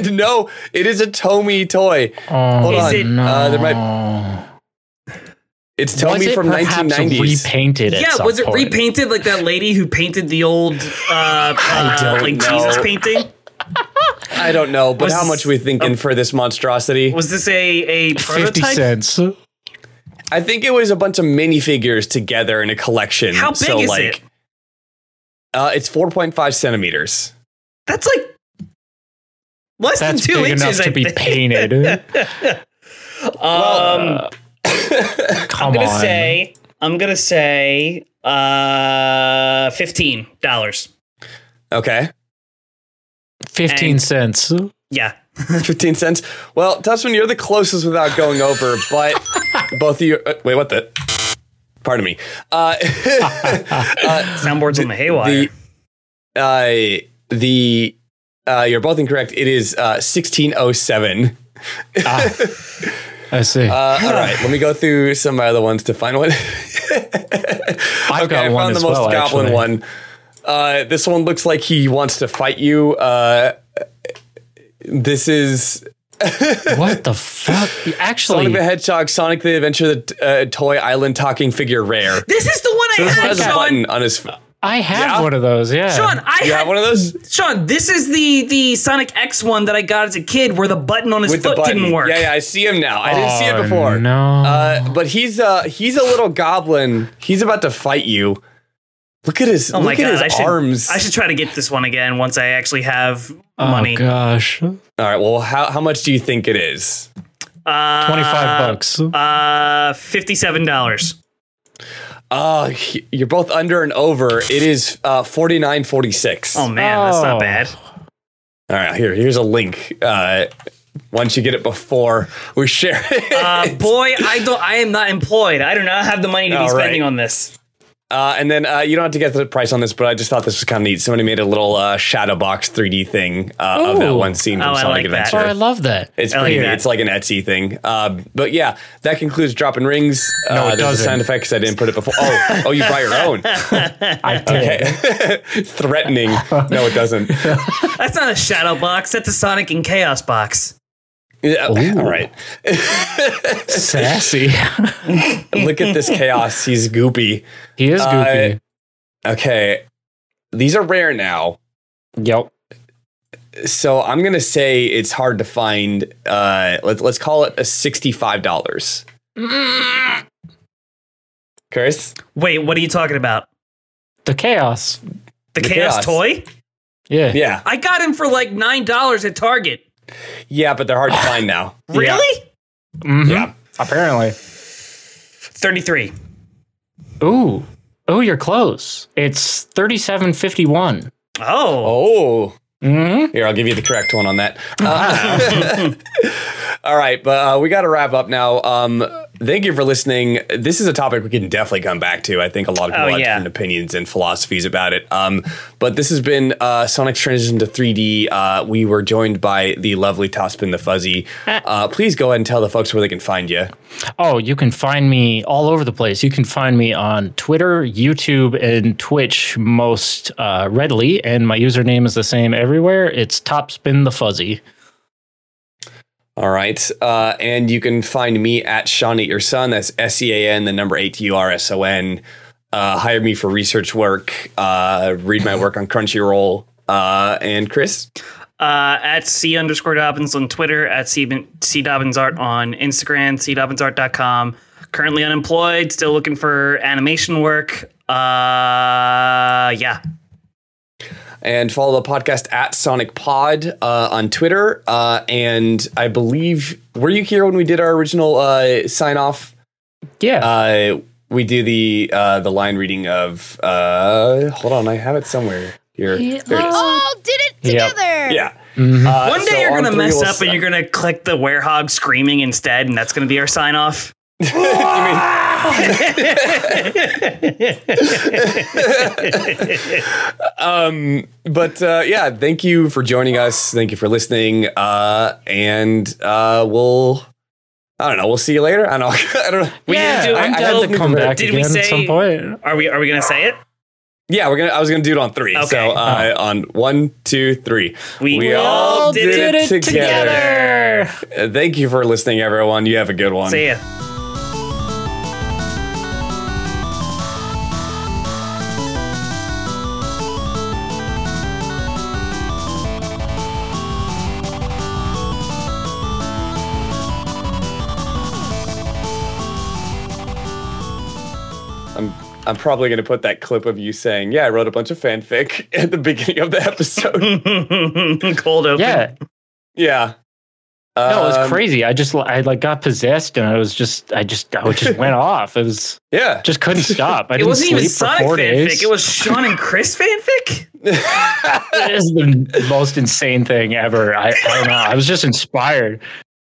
no, it is a Tomy toy. Hold Is on, it- uh, there might. It's Was Tomy it from perhaps 1990s. repainted? At Yeah, some was it point? repainted like that lady who painted the old uh, uh like know. Jesus painting? I don't know, but Was- how much we thinking for this monstrosity? Was this a a prototype? Fifty cents. I think it was a bunch of minifigures together in a collection. How big so, is like, it? Uh, it's 4.5 centimeters. That's like less That's than two big inches. enough I to be think. painted. Um, Come I'm gonna on. say I'm gonna say uh fifteen dollars. Okay. Fifteen and- cents. Yeah. 15 cents. Well, Topspin, you're the closest without going over, but both of you. Uh, wait, what the? Pardon me. Uh, Soundboards on the haywire. the. Uh, the. Uh, you're both incorrect. It is uh, 1607. I see. Uh, all right, let me go through some of my other ones to find one. I've okay, got I one found as the most well. goblin actually. one. Uh, this one looks like he wants to fight you. Uh, this is What the fuck? Actually, Sonic the Hedgehog, Sonic the Adventure, the uh, toy island talking figure rare. This is the one I This one had, has a Sean. button on his. f- I have Yeah? one of those. Yeah. Sean, I You had have one of those Sean, this is the the Sonic X one that I got as a kid, where the button on his with foot button. didn't work. Yeah, yeah, I see him now. I didn't see it Oh, before. No. Uh, but he's uh he's a little goblin. He's about to fight you. Look at his Oh my look at god! his I should arms. I should try to get this one again once I actually have money. oh gosh. All right. Well, how how much do you think it is? Uh, Twenty-five bucks. Uh, fifty-seven dollars. Uh, you're both under and over. It is uh forty nine forty six. Oh man, that's not Oh. bad. All right. Here here's a link. Uh, once you get it before we share it. Uh, boy, I don't. I am not employed. I do not have the money to be spending right. on this. Uh, and then uh, you don't have to get the price on this, but I just thought this was kind of neat. Somebody made a little uh, shadow box 3D thing uh, of that one scene from Oh, I Sonic like that. Adventure. Oh, I love that. It's I like pretty neat. It's like an Etsy thing. Um, but yeah, that concludes dropping rings. No, uh, it there's a doesn't. sound effects I didn't put it before. Oh, oh, you brought your own. I did. Okay, threatening. No, it doesn't. That's not a shadow box. That's a Sonic and Chaos box. Yeah, Ooh. all right. Sassy. Look at this chaos. He's goopy. he is Uh, goofy. Okay, these are rare now. yep. So I'm gonna say it's hard to find. Uh, let's let's call it a sixty-five dollars. Chris, Wait, what are you talking about? The chaos. The, The Chaos, Chaos. toy? Yeah. yeah, I got him for like nine dollars at Target. Yeah, but they're hard to find now. Really? Mhm. Yeah. Apparently. Thirty-three. Ooh. Oh, you're close. It's thirty-seven fifty-one. Oh. Oh, Mm-hmm. Here, I'll give you the correct one on that. Uh, all right, but uh, we got to wrap up now. Um, thank you for listening. This is a topic we can definitely come back to. I think a lot of people Oh, have yeah. different opinions and philosophies about it. Um, but this has been uh, Sonic's transition to 3D. Uh, we were joined by the lovely Topspin the Fuzzy. Uh, please go ahead and tell the folks where they can find you. Oh, you can find me all over the place. You can find me on Twitter, YouTube, and Twitch most uh, readily, and my username is the same everywhere. It's Topspin the Fuzzy. All right. Uh, and you can find me at Sean Eat Your Son. That's S E A N, the number eight U R S O N. Uh, hire me for research work. Uh, read my work on Crunchyroll. Uh, and Chris? Uh, at C underscore Dobbins on Twitter, at C, C Dobbins Art on Instagram, C cdobbinsart.com. Currently unemployed, still looking for animation work. Uh, yeah. And follow the podcast at Sonic Pod uh, on Twitter. Uh, and I believe, were you here when we did our original uh, sign off? Yeah. Uh, we do the uh, the line reading of. Uh, hold on, I have it somewhere here. There it is. all did it Yep. together. Yeah. Mhm. Uh, One day so you're going to mess up and you're going to click the werehog screaming instead, and that's going to be our sign off. You mean- um, but uh, yeah, thank you for joining us. Thank you for listening. Uh, and uh, we'll, I don't know, we'll see you later. I don't know. I don't know. We yeah, didn't do I'm it. down Well, to come back did we again at some point. Are we, are we going to say it? Yeah, we're gonna. I was gonna do it on three. Okay. So uh, on one, two, three. We all did, it, together. together. Uh, thank you for listening, everyone. You have a good one. See ya. I'm. I'm probably gonna put that clip of you saying, "Yeah, I wrote a bunch of fanfic" at the beginning of the episode. Cold open. Yeah. yeah. No, it was Um, crazy. I just I like got possessed and I was just I just I just went off. It was Yeah. just couldn't stop. I It didn't wasn't sleep even for Sonic four fanfic. days. It was Sean and Chris fanfic. it is the most insane thing ever. I, I don't know. I was just inspired.